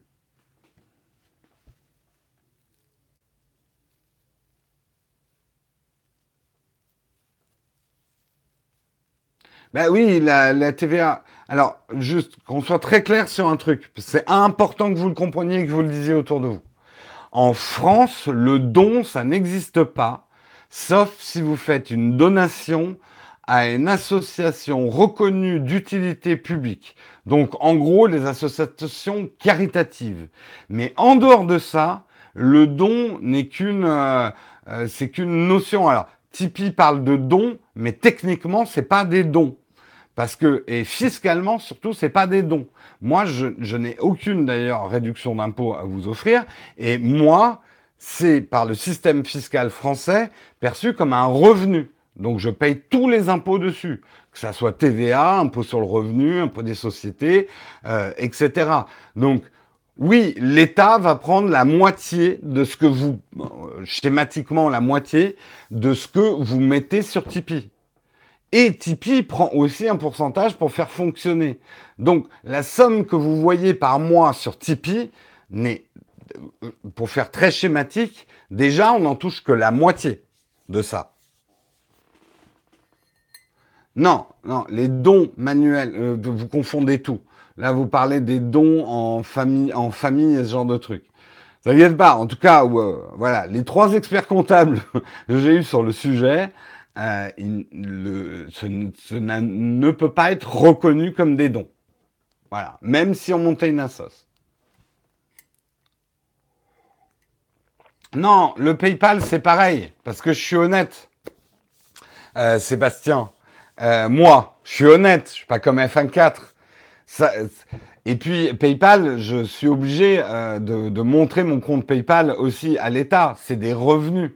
Ben oui, la, TVA. Alors, juste qu'on soit très clair sur un truc. C'est important que vous le compreniez et que vous le disiez autour de vous. En France, le don, ça n'existe pas, sauf si vous faites une donation à une association reconnue d'utilité publique. Donc, en gros, les associations caritatives. Mais en dehors de ça, le don n'est qu'une, euh, euh, c'est qu'une notion. Alors, Tipeee parle de dons, mais techniquement, c'est pas des dons. Parce que, et fiscalement surtout, c'est pas des dons. Moi, je, je n'ai aucune d'ailleurs réduction d'impôt à vous offrir. Et moi, c'est par le système fiscal français perçu comme un revenu. Donc je paye tous les impôts dessus, que ça soit TVA, impôt sur le revenu, impôt des sociétés, euh, etc. Donc oui, l'État va prendre la moitié de ce que vous, euh, schématiquement la moitié de ce que vous mettez sur Tipeee. Et Tipeee prend aussi un pourcentage pour faire fonctionner. Donc la somme que vous voyez par mois sur Tipeee n'est, pour faire très schématique, déjà on n'en touche que la moitié de ça. Non, non, les dons manuels, euh, vous confondez tout. Là, vous parlez des dons en famille, en famille et ce genre de trucs. Ça vient pas. En tout cas, euh, voilà, les trois experts comptables que j'ai eu sur le sujet, euh, le, ce, ne peut pas être reconnu comme des dons. Voilà, même si on montait une assos. Non, le PayPal, c'est pareil, parce que je suis honnête. Euh, Sébastien, euh, moi, je suis honnête, je suis pas comme F1.4. Et puis PayPal, je suis obligé euh, de, de, montrer mon compte PayPal aussi à l'État. C'est des revenus.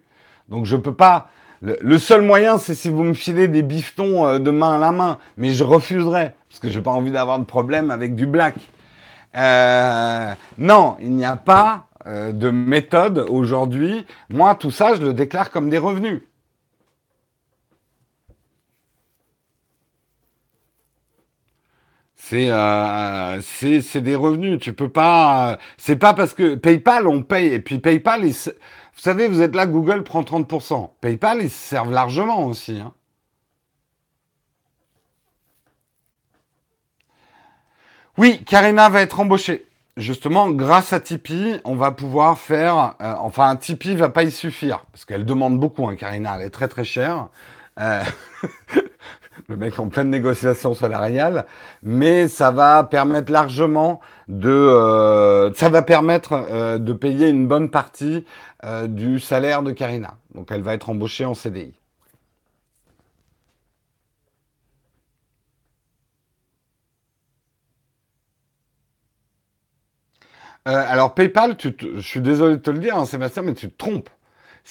Donc je peux pas le, seul moyen, c'est si vous me filez des bifetons euh, de main à la main, mais je refuserai parce que j'ai pas envie d'avoir de problème avec du black. Euh, non, il n'y a pas euh, de méthode aujourd'hui. Moi, tout ça, je le déclare comme des revenus. C'est euh, c'est des revenus. Tu peux pas. C'est pas parce que PayPal on paye et puis PayPal vous savez, vous êtes là, Google prend 30%. PayPal, ils se servent largement aussi. Hein. Oui, Karina va être embauchée. Justement, grâce à Tipeee, on va pouvoir faire... Euh, enfin, Tipeee va pas y suffire, parce qu'elle demande beaucoup, hein, Karina, elle est très très chère. Euh, le mec en pleine négociation salariale, mais ça va permettre largement de, euh, ça va permettre euh, de payer une bonne partie euh, du salaire de Karina. Donc elle va être embauchée en CDI. alors PayPal, je suis désolé de te le dire, hein, Sébastien, mais tu te trompes.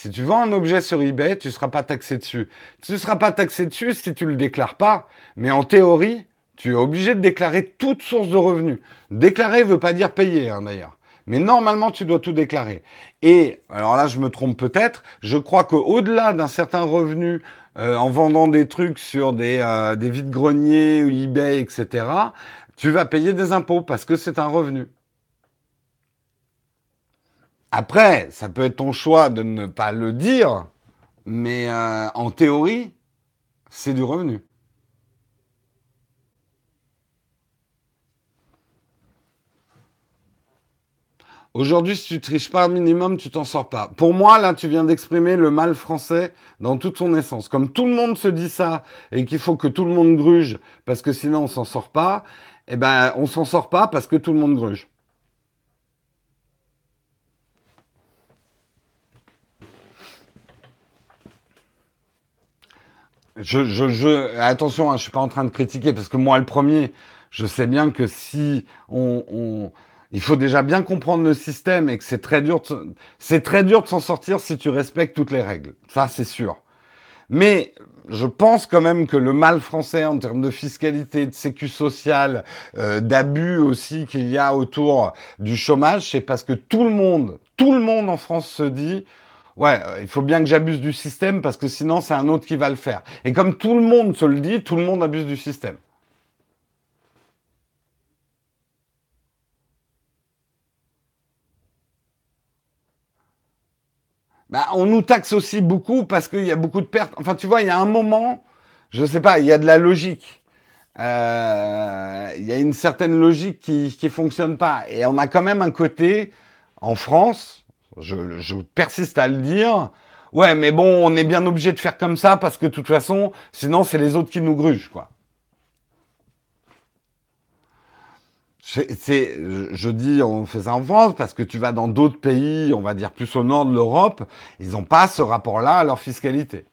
Si tu vends un objet sur eBay, tu ne seras pas taxé dessus. Tu ne seras pas taxé dessus si tu ne le déclares pas. Mais en théorie, tu es obligé de déclarer toute source de revenus. Déclarer ne veut pas dire payer, hein, d'ailleurs. Mais normalement, tu dois tout déclarer. Et, alors là, je me trompe peut-être, je crois qu'au-delà d'un certain revenu, euh, en vendant des trucs sur des, euh, des vides-greniers, eBay, etc., tu vas payer des impôts parce que c'est un revenu. Après, ça peut être ton choix de ne pas le dire, mais euh, en théorie, c'est du revenu. Aujourd'hui, si tu triches pas un minimum, tu t'en sors pas. Pour moi, là, tu viens d'exprimer le mal français dans toute son essence. Comme tout le monde se dit ça et qu'il faut que tout le monde gruge parce que sinon on s'en sort pas, eh ben, on s'en sort pas parce que tout le monde gruge. Je, je, je, attention, hein, je suis pas en train de critiquer parce que moi, le premier, je sais bien que si on, on il faut déjà bien comprendre le système et que c'est très dur, c'est très dur de s'en sortir si tu respectes toutes les règles. Ça, c'est sûr. Mais je pense quand même que le mal français en termes de fiscalité, de sécu sociale, euh, d'abus aussi qu'il y a autour du chômage, c'est parce que tout le monde, tout le monde en France se dit, ouais, euh, il faut bien que j'abuse du système parce que sinon c'est un autre qui va le faire. Et comme tout le monde se le dit, tout le monde abuse du système. Bah, on nous taxe aussi beaucoup parce qu'il y a beaucoup de pertes. Enfin, tu vois, il y a un moment, je sais pas, il y a de la logique. Euh, il y a une certaine logique qui qui fonctionne pas. Et on a quand même un côté en France, je, persiste à le dire. Ouais, mais bon, on est bien obligé de faire comme ça parce que de toute façon, sinon c'est les autres qui nous grugent, quoi. C'est, je dis, on fait ça en France parce que tu vas dans d'autres pays, on va dire plus au nord de l'Europe, ils n'ont pas ce rapport-là à leur fiscalité.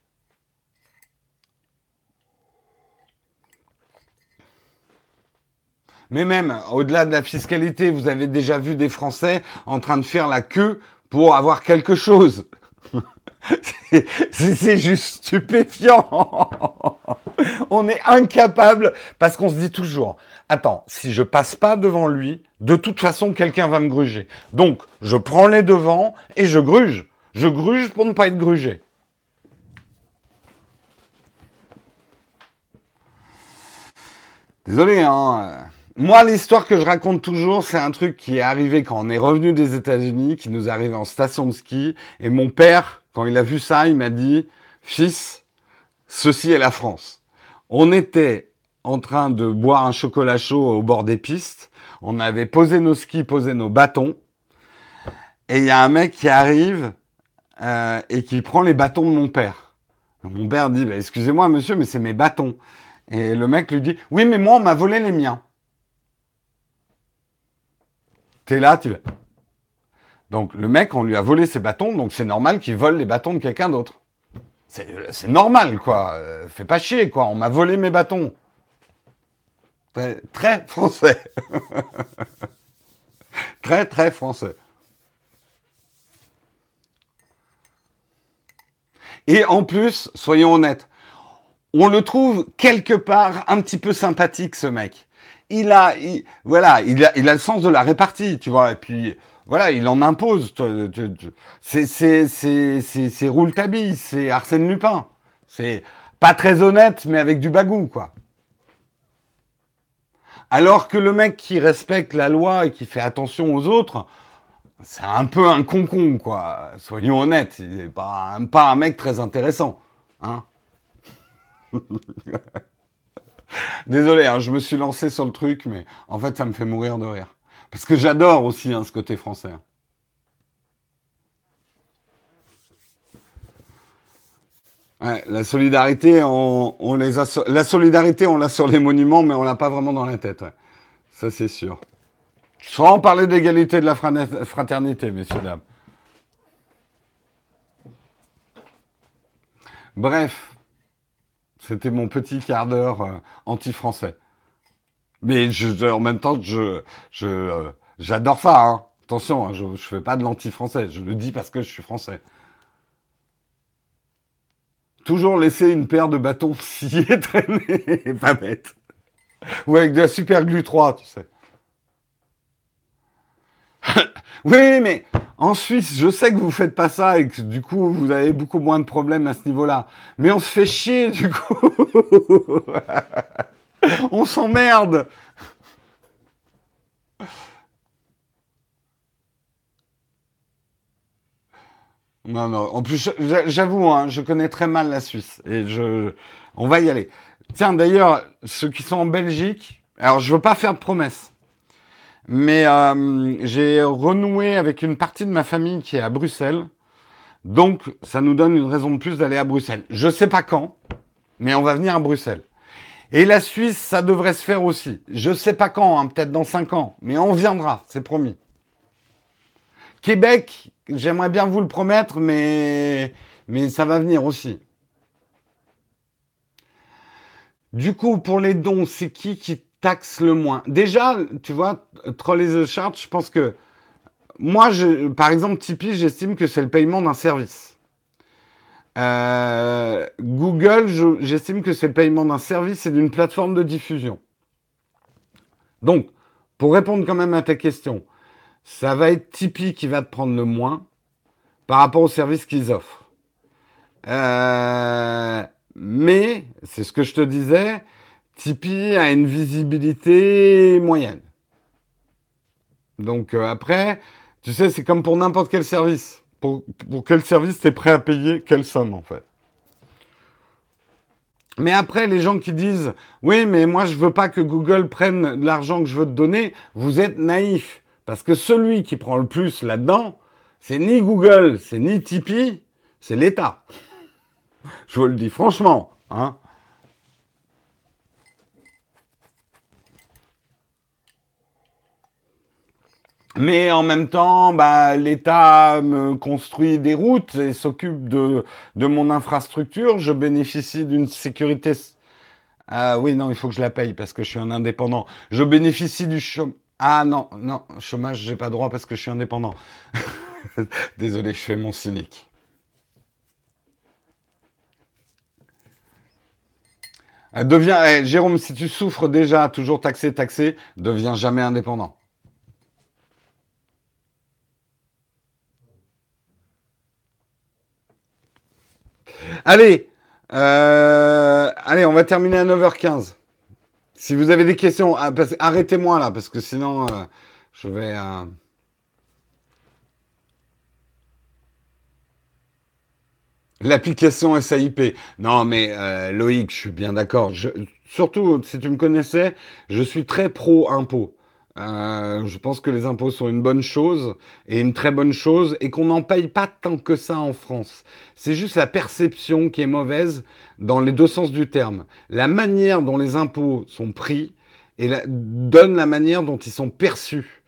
Mais même au-delà de la fiscalité, vous avez déjà vu des Français en train de faire la queue pour avoir quelque chose. C'est juste stupéfiant. On est incapable parce qu'on se dit toujours, attends, si je passe pas devant lui, de toute façon, quelqu'un va me gruger. Donc, je prends les devants et je gruge. Je gruge pour ne pas être grugé. Désolé, hein. Moi, l'histoire que je raconte toujours, c'est un truc qui est arrivé quand on est revenu des États-Unis, qui nous est arrivé en station de ski. Et mon père, quand il a vu ça, il m'a dit, fils, ceci est la France. On était en train de boire un chocolat chaud au bord des pistes. On avait posé nos skis, posé nos bâtons. Et il y a un mec qui arrive euh, et qui prend les bâtons de mon père. Mon père dit, bah, excusez-moi monsieur, mais c'est mes bâtons. Et le mec lui dit, oui, mais moi, on m'a volé les miens. T'es là, tu Donc le mec, on lui a volé ses bâtons, donc c'est normal qu'il vole les bâtons de quelqu'un d'autre. C'est normal, quoi. Euh, fais pas chier, quoi. On m'a volé mes bâtons. Très, français. très, très français. Et en plus, soyons honnêtes, on le trouve quelque part un petit peu sympathique, ce mec. Il a, voilà, il a, il a le sens de la répartie, tu vois. Et puis, voilà, il en impose. C'est, c'est, c'est, c'est, Rouletabille, c'est Arsène Lupin. C'est pas très honnête, mais avec du bagou, quoi. Alors que le mec qui respecte la loi et qui fait attention aux autres, c'est un peu un concon, quoi. Soyons honnêtes, il n'est pas, pas un mec très intéressant. Hein Désolé, hein, je me suis lancé sur le truc, mais en fait, ça me fait mourir de rire. Parce que j'adore aussi hein, ce côté français. la solidarité, on, les la solidarité, on l'a sur les monuments, mais on l'a pas vraiment dans la tête. Ça, c'est sûr. Sans parler d'égalité de la fraternité, messieurs, dames. Bref, c'était mon petit quart d'heure euh, anti-français. Mais en même temps, euh, j'adore ça. Hein. Attention, hein, je ne fais pas de l'anti-français. Je le dis parce que je suis français. Toujours laisser une paire de bâtons sciés traîner, pas bête. Ou avec de la super glue 3, tu sais. oui, mais en Suisse, je sais que vous faites pas ça et que du coup, vous avez beaucoup moins de problèmes à ce niveau-là. Mais on se fait chier, du coup. on s'emmerde. Non, non. En plus, j'avoue, hein, je connais très mal la Suisse et je, on va y aller. Tiens, d'ailleurs, ceux qui sont en Belgique, alors je veux pas faire de promesses, Mais euh, j'ai renoué avec une partie de ma famille qui est à Bruxelles. Donc, ça nous donne une raison de plus d'aller à Bruxelles. Je sais pas quand, mais on va venir à Bruxelles. Et la Suisse, ça devrait se faire aussi. Je sais pas quand, hein, peut-être dans cinq ans, mais on viendra, c'est promis. Québec, j'aimerais bien vous le promettre, mais, mais ça va venir aussi. Du coup, pour les dons, c'est qui qui taxe le moins Déjà, tu vois, Troll et the Chart, je pense que moi, par exemple, Tipeee, j'estime que c'est le paiement d'un service. Euh, Google, j'estime que c'est le paiement d'un service et d'une plateforme de diffusion. Donc, pour répondre quand même à ta question, ça va être Tipeee qui va te prendre le moins par rapport aux services qu'ils offrent. Euh, mais, c'est ce que je te disais, Tipeee a une visibilité moyenne. Donc euh, après, tu sais, c'est comme pour n'importe quel service. Pour, quel service tu es prêt à payer quelle somme en fait. Mais après, les gens qui disent oui, mais moi je veux pas que Google prenne l'argent que je veux te donner, vous êtes naïf. Parce que celui qui prend le plus là-dedans, c'est ni Google, c'est ni Tipeee, c'est l'État. Je vous le dis franchement. Hein. Mais en même temps, bah, l'État me construit des routes et s'occupe de, mon infrastructure. Je bénéficie d'une sécurité. Ah oui, non, il faut que je la paye parce que je suis un indépendant. Je bénéficie du chômage. Ah non, non, chômage, j'ai pas droit parce que je suis indépendant. Désolé, je fais mon cynique. Euh, deviens, eh, Jérôme, si tu souffres déjà, toujours taxé, taxé, deviens jamais indépendant. Allez, euh, allez, on va terminer à 9h15. Si vous avez des questions, ah, arrêtez-moi là, parce que sinon, euh, je vais... L'application SAIP. Non, mais euh, Loïc, je suis bien d'accord. Surtout, si tu me connaissais, je suis très pro impôt. Euh, je pense que les impôts sont une bonne chose et une très bonne chose et qu'on n'en paye pas tant que ça en France. C'est juste la perception qui est mauvaise dans les deux sens du terme. La manière dont les impôts sont pris et donne la manière dont ils sont perçus.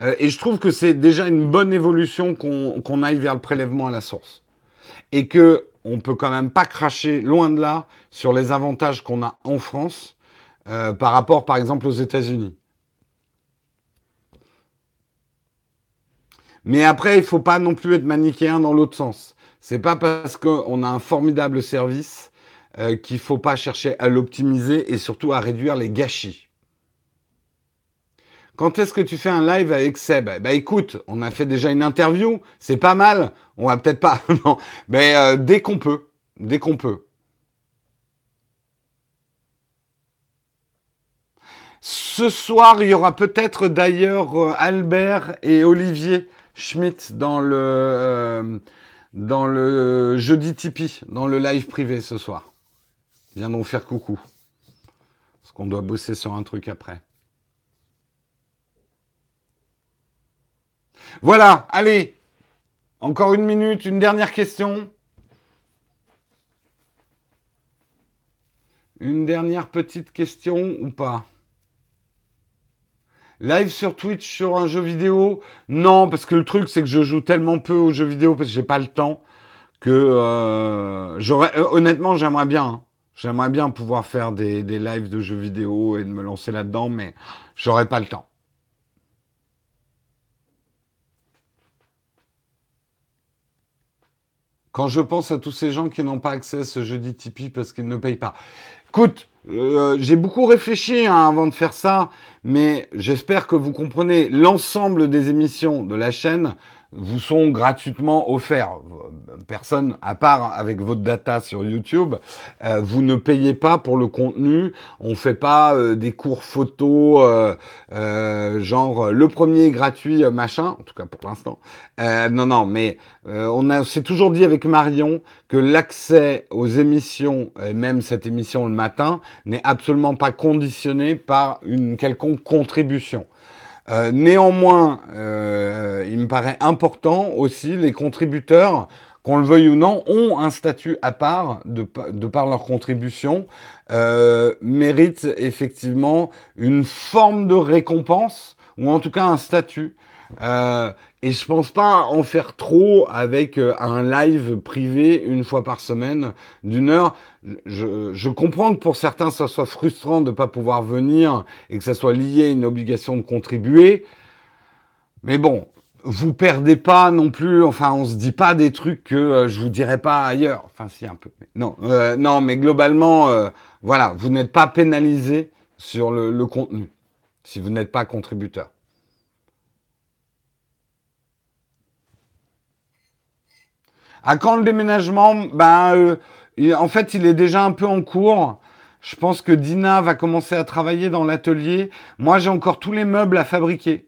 Euh, et je trouve que c'est déjà une bonne évolution qu'on aille vers le prélèvement à la source et que on peut quand même pas cracher loin de là sur les avantages qu'on a en France euh, par rapport, par exemple, aux États-Unis. Mais après, il faut pas non plus être manichéen dans l'autre sens. C'est pas parce qu'on a un formidable service euh, qu'il faut pas chercher à l'optimiser et surtout à réduire les gâchis. Quand est-ce que tu fais un live avec Seb? Bah écoute, on a fait déjà une interview, c'est pas mal. On va peut-être pas, non. Mais euh, dès qu'on peut, dès qu'on peut. Ce soir, il y aura peut-être d'ailleurs euh, Albert et Olivier Schmitt dans le euh, dans le jeudi Tipeee, dans le live privé ce soir. Viendront faire coucou. Parce qu'on doit bosser sur un truc après. Voilà, allez, encore une minute, une dernière question. Une dernière petite question ou pas? Live sur Twitch sur un jeu vidéo? Non, parce que le truc c'est que je joue tellement peu aux jeux vidéo parce que j'ai pas le temps que euh, j'aurais euh, honnêtement j'aimerais bien. Hein. J'aimerais bien pouvoir faire des, lives de jeux vidéo et de me lancer là-dedans, mais j'aurais pas le temps. Quand je pense à tous ces gens qui n'ont pas accès à ce jeudi Tipeee parce qu'ils ne payent pas. Écoute, euh, j'ai beaucoup réfléchi hein, avant de faire ça, mais j'espère que vous comprenez l'ensemble des émissions de la chaîne vous sont gratuitement offerts. Personne, à part avec votre data sur YouTube, euh, vous ne payez pas pour le contenu. On fait pas euh, des cours photos, euh, genre le premier gratuit machin, en tout cas pour l'instant. non, non, mais on a, c'est toujours dit avec Marion que l'accès aux émissions, et même cette émission le matin, n'est absolument pas conditionné par une quelconque contribution. Euh, néanmoins, euh, il me paraît important aussi, les contributeurs, qu'on le veuille ou non, ont un statut à part de, par leur contribution, euh, méritent effectivement une forme de récompense, ou en tout cas un statut. Et je pense pas en faire trop avec un live privé une fois par semaine d'une heure. Je, comprends que pour certains, ça soit frustrant de ne pas pouvoir venir et que ça soit lié à une obligation de contribuer. Mais bon, vous perdez pas non plus. Enfin, on se dit pas des trucs que euh, je vous dirais pas ailleurs. Enfin, si un peu. non, euh, non, mais globalement, euh, voilà, vous n'êtes pas pénalisé sur le, le contenu si vous n'êtes pas contributeur. À quand le déménagement? Ben, en fait, il est déjà un peu en cours. Je pense que Dina va commencer à travailler dans l'atelier. Moi, j'ai encore tous les meubles à fabriquer.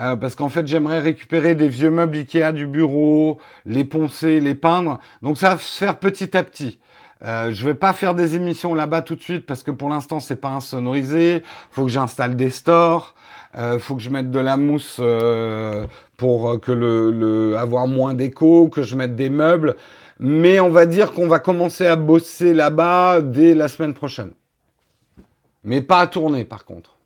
Euh, parce qu'en fait, j'aimerais récupérer des vieux meubles Ikea du bureau, les poncer, les peindre. Donc, ça va se faire petit à petit. Euh, je vais pas faire des émissions là-bas tout de suite parce que pour l'instant, c'est pas insonorisé. Faut que j'installe des stores. Euh, faut que je mette de la mousse euh, pour que le avoir moins d'écho, que je mette des meubles. Mais on va dire qu'on va commencer à bosser là-bas dès la semaine prochaine. Mais pas à tourner par contre.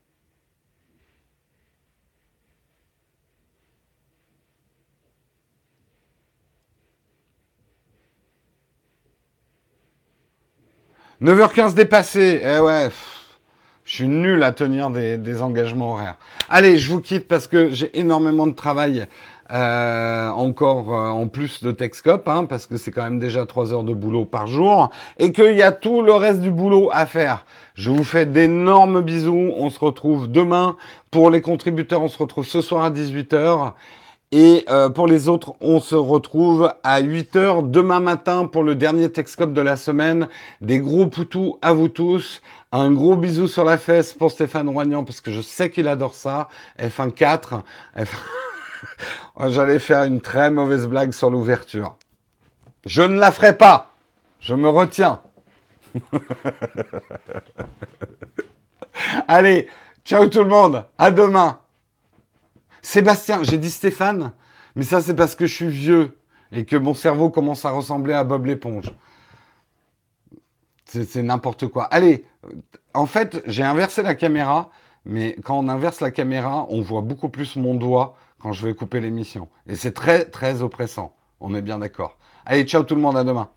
« 9h15 dépassé. Eh ouais. Je suis nul à tenir des, des, engagements horaires. Allez, je vous quitte parce que j'ai énormément de travail euh, encore euh, en plus de Texcop, hein, parce que c'est quand même déjà trois heures de boulot par jour, et qu'il y a tout le reste du boulot à faire. Je vous fais d'énormes bisous. On se retrouve demain. Pour les contributeurs, on se retrouve ce soir à 18h. Et euh, pour les autres, on se retrouve à 8h demain matin pour le dernier Texcop de la semaine. Des gros poutous à vous tous. Un gros bisou sur la fesse pour Stéphane Roignan parce que je sais qu'il adore ça. F1 4. J'allais faire une très mauvaise blague sur l'ouverture. Je ne la ferai pas. Je me retiens. Allez, ciao tout le monde. À demain. Sébastien, j'ai dit Stéphane, mais ça c'est parce que je suis vieux et que mon cerveau commence à ressembler à Bob l'éponge. C'est n'importe quoi. Allez, en fait, j'ai inversé la caméra, mais quand on inverse la caméra, on voit beaucoup plus mon doigt quand je vais couper l'émission. Et c'est très, très oppressant. On est bien d'accord. Allez, ciao tout le monde, à demain.